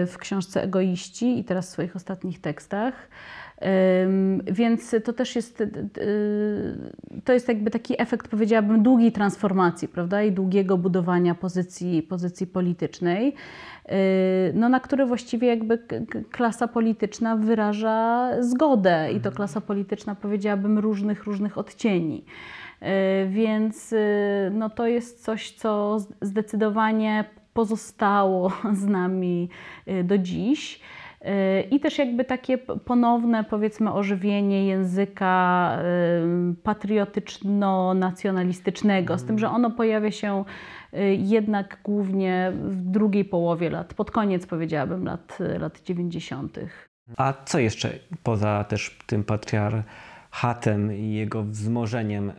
W książce Egoiści i teraz w swoich ostatnich tekstach. Więc to też jest, y, to jest jakby taki efekt, powiedziałabym, długiej transformacji, prawda, i długiego budowania pozycji, pozycji politycznej, y, no, na które właściwie jakby klasa polityczna wyraża zgodę i to klasa polityczna, powiedziałabym, różnych, różnych odcieni. Y, więc no, to jest coś, co zdecydowanie pozostało z nami do dziś. I też jakby takie ponowne, powiedzmy, ożywienie języka patriotyczno-nacjonalistycznego, z tym, że ono pojawia się y, jednak głównie w drugiej połowie lat, pod koniec powiedziałabym lat, lat 90. A co jeszcze poza też tym patriarchatem i jego wzmożeniem y,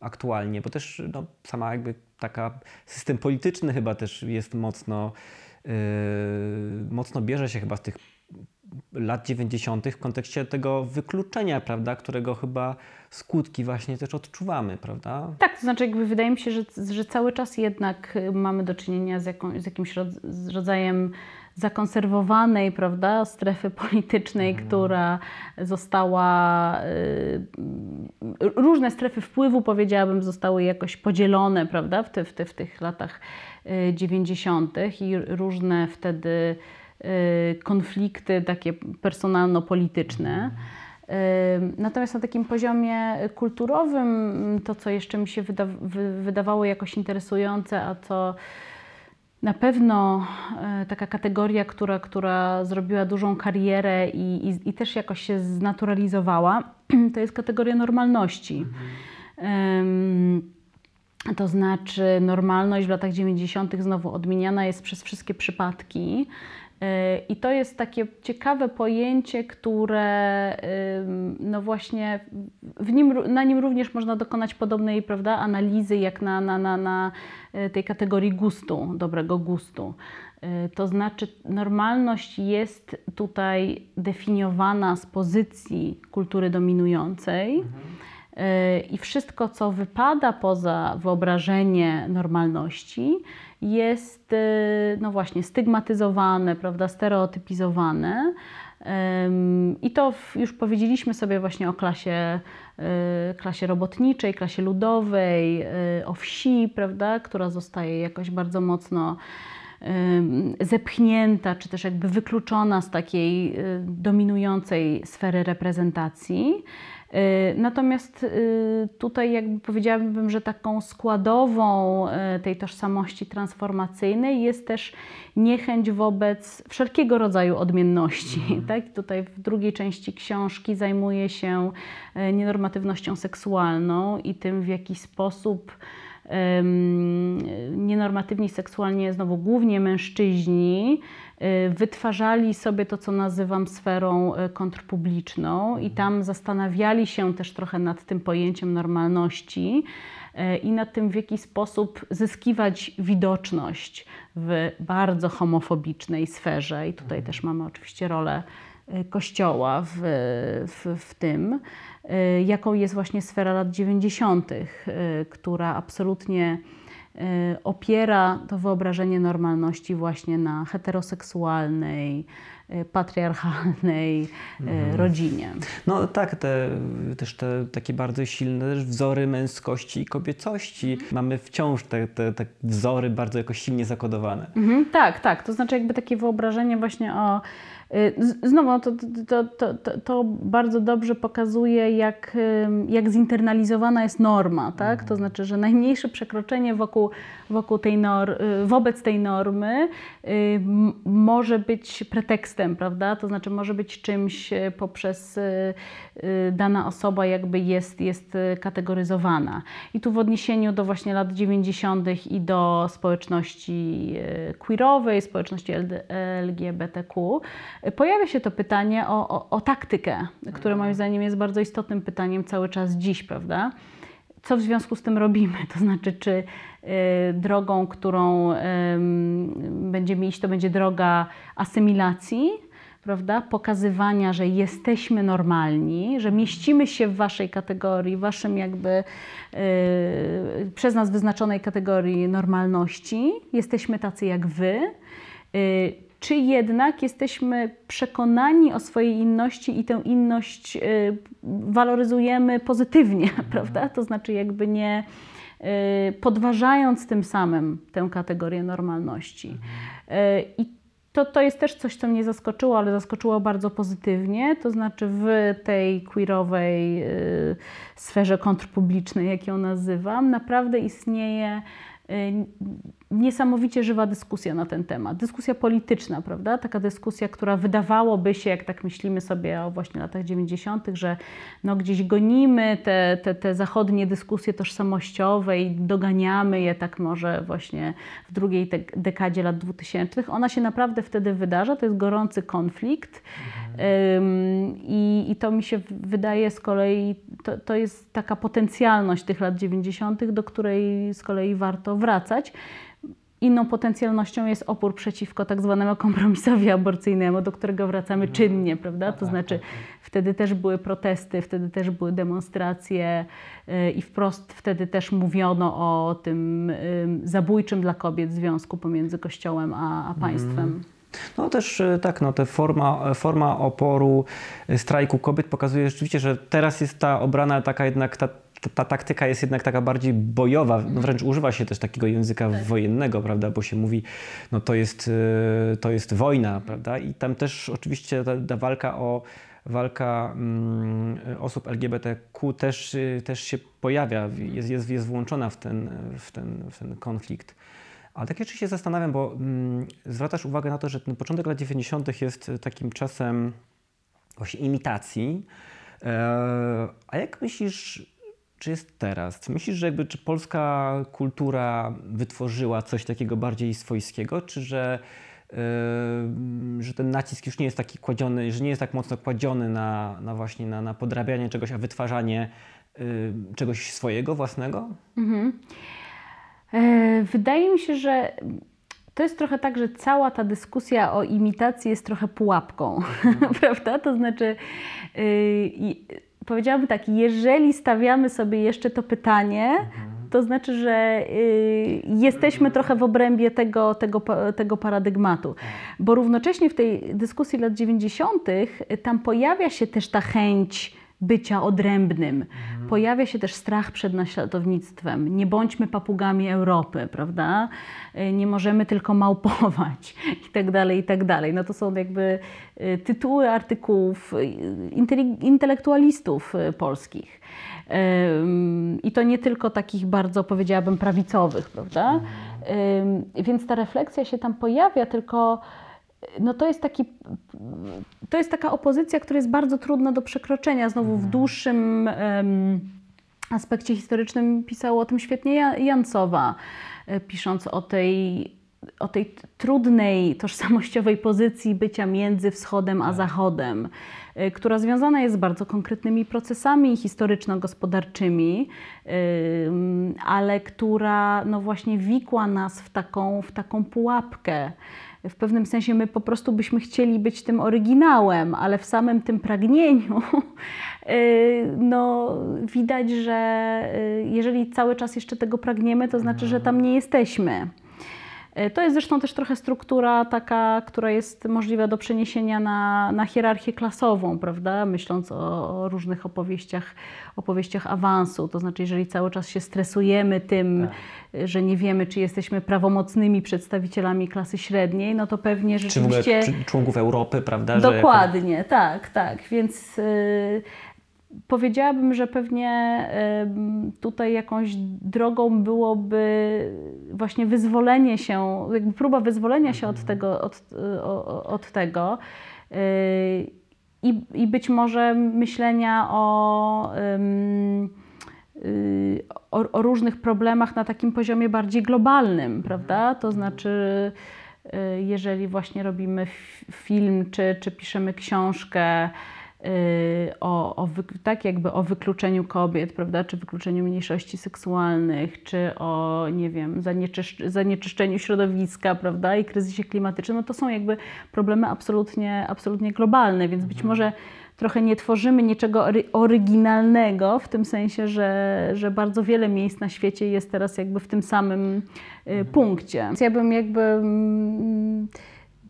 aktualnie, bo też no, sama jakby taka system polityczny chyba też jest mocno Yy, mocno bierze się chyba z tych lat 90. w kontekście tego wykluczenia, prawda, którego chyba skutki właśnie też odczuwamy, prawda? Tak, to znaczy jakby wydaje mi się, że, że cały czas jednak mamy do czynienia z, jaką, z jakimś rodzajem zakonserwowanej, prawda, strefy politycznej, mhm. która została, y, różne strefy wpływu, powiedziałabym, zostały jakoś podzielone, prawda, w, te, w, te, w tych latach 90. i różne wtedy y, konflikty takie personalno-polityczne. Y, natomiast na takim poziomie kulturowym, to co jeszcze mi się wyda wydawało jakoś interesujące, a co na pewno y, taka kategoria, która, która zrobiła dużą karierę i, i, i też jakoś się znaturalizowała, to jest kategoria normalności. Mhm. To znaczy, normalność w latach 90. znowu odmieniana jest przez wszystkie przypadki. Y, I to jest takie ciekawe pojęcie, które no właśnie nim, na nim również można dokonać podobnej prawda, analizy jak na, na, na, na tej kategorii gustu, dobrego gustu. Y, to znaczy, normalność jest tutaj definiowana z pozycji kultury dominującej. Mhm i wszystko, co wypada poza wyobrażenie normalności, jest no właśnie stygmatyzowane, prawda, stereotypizowane. I to już powiedzieliśmy sobie właśnie o klasie, klasie robotniczej, klasie ludowej, y, o wsi, prawda, która zostaje jakoś bardzo mocno zepchnięta, czy też jakby wykluczona z takiej dominującej sfery reprezentacji. Y, natomiast y, tutaj jakby powiedziałabym, że taką składową y, tej tożsamości transformacyjnej jest też niechęć wobec wszelkiego rodzaju odmienności. Mhm. Tak? Tutaj w drugiej części książki zajmuje się nienormatywnością seksualną i tym, w jaki sposób nienormatywni seksualnie, znowu głównie mężczyźni, y, wytwarzali sobie to, co nazywam sferą y, kontrpubliczną, i mhm. tam zastanawiali się też trochę nad tym pojęciem normalności y, i nad tym, w jaki sposób zyskiwać widoczność w bardzo homofobicznej sferze. I tutaj mhm. też mamy oczywiście rolę Kościoła w, w, w tym. Y, jaką jest właśnie sfera lat 90., y, która absolutnie y, opiera to wyobrażenie normalności właśnie na heteroseksualnej, patriarchalnej mhm. rodzinie. No tak, te, też te takie bardzo silne wzory męskości i kobiecości. Mhm. Mamy wciąż te, te, te, wzory bardzo jakoś silnie zakodowane. Mhm, tak, tak. To znaczy jakby takie wyobrażenie właśnie o znowu, to, to, to, to, bardzo dobrze pokazuje, jak, jak zinternalizowana jest norma, tak? To znaczy, że najmniejsze przekroczenie wokół, wokół tej nor, y, wobec tej normy y, może być pretekstem, prawda? To znaczy, może być czymś poprzez dana osoba jakby jest, jest kategoryzowana. I tu w odniesieniu do właśnie lat 90. i do społeczności queerowej, społeczności LGBTQ, Pojawia się to pytanie o, o, o taktykę, które moim zdaniem jest bardzo istotnym pytaniem cały czas dziś, prawda? Co w związku z tym robimy? To znaczy, czy y, drogą, którą y, będziemy iść, to będzie droga asymilacji, prawda? Pokazywania, że jesteśmy normalni, że mieścimy się w waszej kategorii, waszym jakby y, przez nas wyznaczonej kategorii normalności, jesteśmy tacy jak wy Y, czy jednak jesteśmy przekonani o swojej inności i tę inność y, waloryzujemy pozytywnie, prawda? To znaczy jakby nie y, podważając tym samym tę kategorię normalności. Y, I to, to jest też coś, co mnie zaskoczyło, ale zaskoczyło bardzo pozytywnie. To znaczy, w tej queerowej y, sferze kontrpublicznej, jak ją nazywam, naprawdę istnieje y, niesamowicie żywa dyskusja na ten temat. Dyskusja polityczna, prawda? Taka dyskusja, która wydawałoby się, jak tak myślimy sobie o właśnie latach 90., że no gdzieś gonimy te, te, te zachodnie dyskusje tożsamościowe i doganiamy je tak może właśnie w drugiej dekadzie lat 2000. Ona się naprawdę wtedy wydarza, to jest gorący konflikt. Ym, I, I to mi się wydaje z kolei, to, to jest taka potencjalność tych lat 90., do której z kolei warto wracać. Inną potencjalnością jest opór przeciwko tak zwanemu kompromisowi aborcyjnemu, do którego wracamy czynnie, prawda? To znaczy wtedy też były protesty, wtedy też były demonstracje y, i wprost wtedy też mówiono o tym ym, zabójczym dla kobiet związku pomiędzy Kościołem a, a państwem. No też e, tak, no, te forma, forma oporu, strajku kobiet pokazuje rzeczywiście, że teraz jest ta obrana taka jednak, ta, ta, ta taktyka jest jednak taka bardziej bojowa, no wręcz używa się też takiego języka wojennego, prawda, bo się mówi, no to jest, e, to jest wojna, prawda, i tam też oczywiście ta, ta walka o walka mm, osób LGBTQ też, y, też się pojawia, jest, jest, jest włączona w ten, w ten, w ten konflikt. Ale tak jeszcze się zastanawiam, bo mm, zwracasz uwagę na to, że ten początek lat 90. jest takim czasem właśnie imitacji. E, a jak myślisz, czy jest teraz? Myślisz, że jakby, czy polska kultura wytworzyła coś takiego bardziej swojskiego, czy że, e, że ten nacisk już nie jest taki kładziony, że nie jest tak mocno kładziony na, na właśnie na, na podrabianie czegoś, a wytwarzanie e, czegoś swojego, własnego? E, Wydaje mi się, że to jest trochę tak, że cała ta dyskusja o imitacji jest trochę pułapką, prawda? To znaczy, yy, powiedziałabym tak, jeżeli stawiamy sobie jeszcze to pytanie, to znaczy, że yy, jesteśmy trochę w obrębie tego, tego, tego paradygmatu. Bo równocześnie w tej dyskusji lat 90. tam pojawia się też ta chęć bycia odrębnym. Pojawia się też strach przed naśladownictwem. Nie bądźmy papugami Europy, prawda? Y, Nie możemy tylko małpować i tak dalej, i tak dalej. No to są jakby y, tytuły artykułów y, intelektualistów polskich. I to nie tylko takich bardzo, powiedziałabym, prawicowych, prawda? Ym, Więc ta refleksja się tam pojawia, tylko no to jest taki, to jest taka opozycja, która jest bardzo trudna do przekroczenia. Znowu w dłuższym em, aspekcie historycznym pisało o tym świetnie Ja- Jancowa, e, pisząc o tej, o tej trudnej, tożsamościowej pozycji bycia między wschodem a zachodem, e, która związana jest z bardzo konkretnymi procesami historyczno-gospodarczymi, ym, ale która no właśnie wikła nas w taką, w taką pułapkę. W pewnym sensie my po prostu byśmy chcieli być tym oryginałem, ale w samym tym pragnieniu y, no, widać, że y, jeżeli cały czas jeszcze tego pragniemy, to znaczy, że tam nie jesteśmy. Y, To jest zresztą też trochę struktura taka, która jest możliwa do przeniesienia na, na hierarchię klasową, prawda? Myśląc o, o różnych opowieściach, opowieściach awansu. To znaczy, jeżeli cały czas się stresujemy tym, y, że nie wiemy, czy jesteśmy prawomocnymi przedstawicielami klasy średniej, no to pewnie Czy w ogóle rzeczywiście... członków Europy, prawda? Dokładnie, tak, tak. Więc y, powiedziałabym, że pewnie tutaj jakąś drogą byłoby właśnie wyzwolenie się, jakby próba wyzwolenia się od tego. Od, od tego. Y, i, I być może myślenia o, y, o, o różnych problemach na takim poziomie bardziej globalnym, prawda? To znaczy, y, jeżeli właśnie robimy film, czy, czy piszemy książkę o, o, wy- tak jakby o wykluczeniu kobiet, prawda, czy wykluczeniu mniejszości seksualnych, czy o, nie wiem, zanieczysz- zanieczyszczeniu środowiska, prawda, i kryzysie klimatycznym, no to są jakby problemy absolutnie, absolutnie globalne, więc być może trochę nie tworzymy niczego ory- oryginalnego, w tym sensie, że, że bardzo wiele miejsc na świecie jest teraz jakby w tym samym y, punkcie. Więc ja bym jakby mm,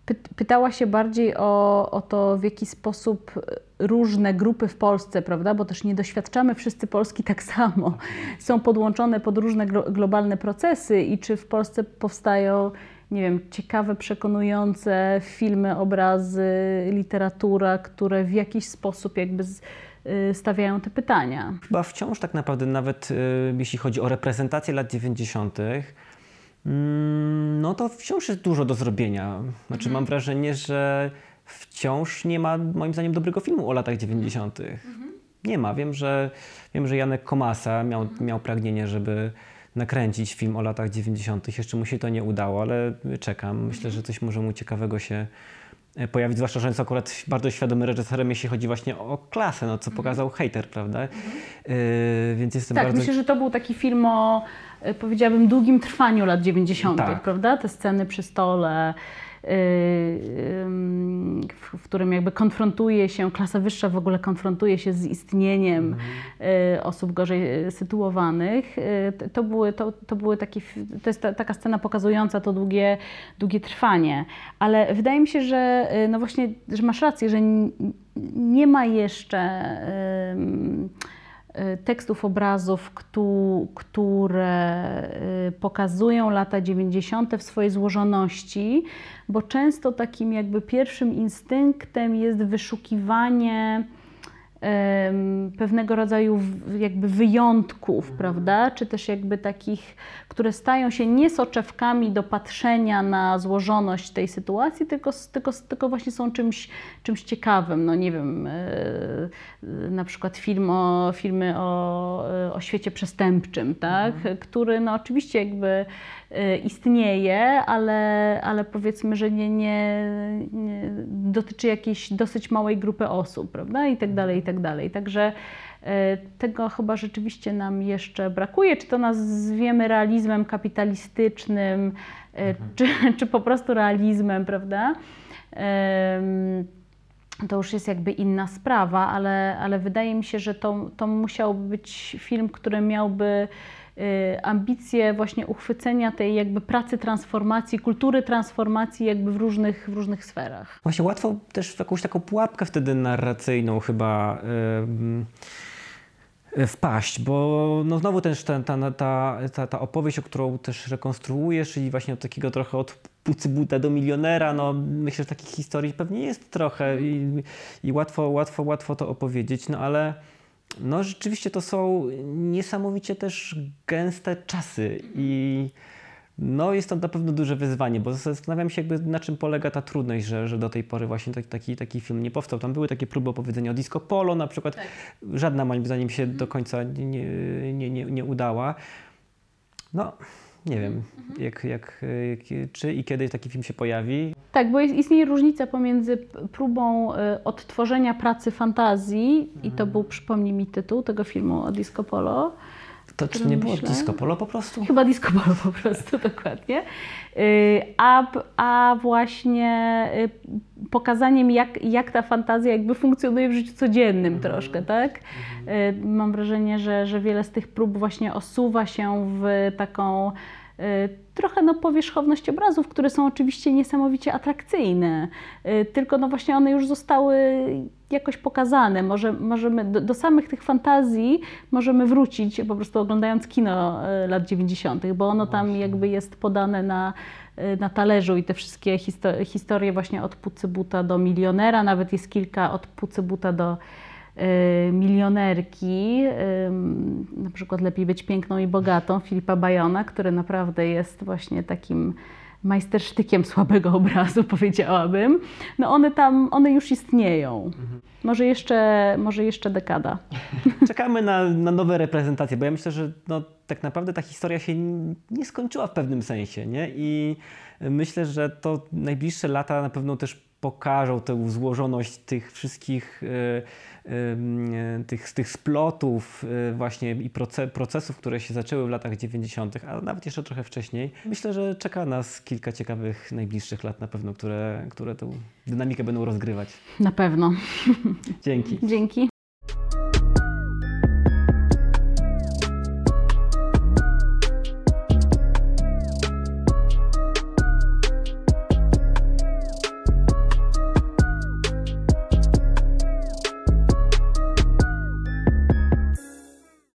Py- Pytała się bardziej o, o to, w jaki sposób różne grupy w Polsce, prawda, bo też nie doświadczamy wszyscy Polski tak samo, są podłączone pod różne glo- globalne procesy i czy w Polsce powstają, nie wiem, ciekawe, przekonujące filmy, obrazy, literatura, które w jakiś sposób jakby z, y, stawiają te pytania. Chyba wciąż tak naprawdę, nawet y, jeśli chodzi o reprezentację lat 90., mm, no to wciąż jest dużo do zrobienia. Znaczy mam wrażenie, że wciąż nie ma moim zdaniem dobrego filmu o latach 90. Nie ma. Wiem, że, wiem, że Janek Komasa miał, miał pragnienie, żeby nakręcić film o latach 90. Jeszcze mu się to nie udało, ale czekam. Myślę, że coś może mu ciekawego się e, pojawić, zwłaszcza, że jest akurat bardzo świadomym reżyserem, jeśli chodzi właśnie o klasę, no co pokazał hater, prawda? Yy, więc jestem Tak, bardzo... myślę, że to był taki film o, y, powiedziałabym, długim trwaniu lat 90., Tak. prawda? Te sceny przy stole, w, w którym jakby konfrontuje się, klasa wyższa w ogóle konfrontuje się z istnieniem y, osób gorzej y, sytuowanych. Y, To były, to, to były takie, to jest ta, taka scena pokazująca to długie, długie trwanie. Ale wydaje mi się, że y, no właśnie, że masz rację, że nie ma jeszcze y, tekstów, obrazów, któ- które y, pokazują lata 90. w swojej złożoności, bo często takim jakby pierwszym instynktem jest wyszukiwanie pewnego rodzaju jakby wyjątków, prawda? Czy też jakby takich, które stają się nie soczewkami do patrzenia na złożoność tej sytuacji, tylko, tylko, tylko właśnie są czymś, czymś ciekawym. No nie wiem, e, e, na przykład film o, filmy o, e, o świecie przestępczym, tak? Który no oczywiście jakby istnieje, ale, ale powiedzmy, że nie, nie, nie dotyczy jakiejś dosyć małej grupy osób, prawda? I tak dalej, i tak dalej. Także e, tego chyba rzeczywiście nam jeszcze brakuje. Czy to nazwiemy realizmem kapitalistycznym, e, czy, czy po prostu realizmem, prawda? To już jest jakby inna sprawa, ale, ale wydaje mi się, że to, to musiał być film, który miałby y, ambicje właśnie uchwycenia tej jakby pracy transformacji, kultury transformacji jakby w różnych, w różnych sferach. Właśnie łatwo też w jakąś taką pułapkę wtedy narracyjną chyba ym, y, wpaść, bo no znowu też ta, ta, ta, ta, ta opowieść, którą też rekonstruujesz, czyli właśnie od takiego trochę od pucybuta do milionera, no myślę, że takich historii pewnie jest trochę i, i łatwo, łatwo, łatwo to opowiedzieć, no ale no rzeczywiście to są niesamowicie też gęste czasy i no jest to na pewno duże wyzwanie, bo zastanawiam się jakby na czym polega ta trudność, że, że do tej pory właśnie taki, taki, taki film nie powstał. Tam były takie próby opowiedzenia o disco polo na przykład. Żadna moim zdaniem się do końca nie, nie, nie, nie udała. No, nie wiem, jak, jak, jak, czy i kiedy taki film się pojawi. Tak, bo jest, istnieje różnica pomiędzy próbą y, odtworzenia pracy fantazji, i to był, przypomnij mi tytuł tego filmu o disco polo, To czy nie było myślę? disco polo po prostu? Chyba disco polo po prostu, dokładnie. Y, A, a właśnie y, pokazaniem, jak, jak ta fantazja jakby funkcjonuje w życiu codziennym troszkę, tak? Y, Mam wrażenie, że, że wiele z tych prób właśnie osuwa się w taką trochę no, powierzchowność obrazów, które są oczywiście niesamowicie atrakcyjne, y, tylko no właśnie one już zostały jakoś pokazane. Może, możemy do, do samych tych fantazji możemy wrócić po prostu oglądając kino y, lat 90., bo ono tam jakby jest podane na, y, na talerzu i te wszystkie histo- historie właśnie od Pucybuta do milionera, nawet jest kilka od Pucybuta do milionerki, ym, na przykład Lepiej być piękną i bogatą Filipa Bajona, który naprawdę jest właśnie takim majstersztykiem słabego obrazu, powiedziałabym. No one tam, one już istnieją. Może jeszcze, może jeszcze dekada. Czekamy na, na nowe reprezentacje, bo ja myślę, że no, tak naprawdę ta historia się nie skończyła w pewnym sensie, nie? I myślę, że to najbliższe lata na pewno też pokażą tę złożoność tych wszystkich e, tych, tych splotów e, właśnie i proce, procesów, które się zaczęły w latach 90., a nawet jeszcze trochę wcześniej. Myślę, że czeka nas kilka ciekawych najbliższych lat na pewno, które, które tę dynamikę będą rozgrywać. Na pewno. Dzięki. Dzięki.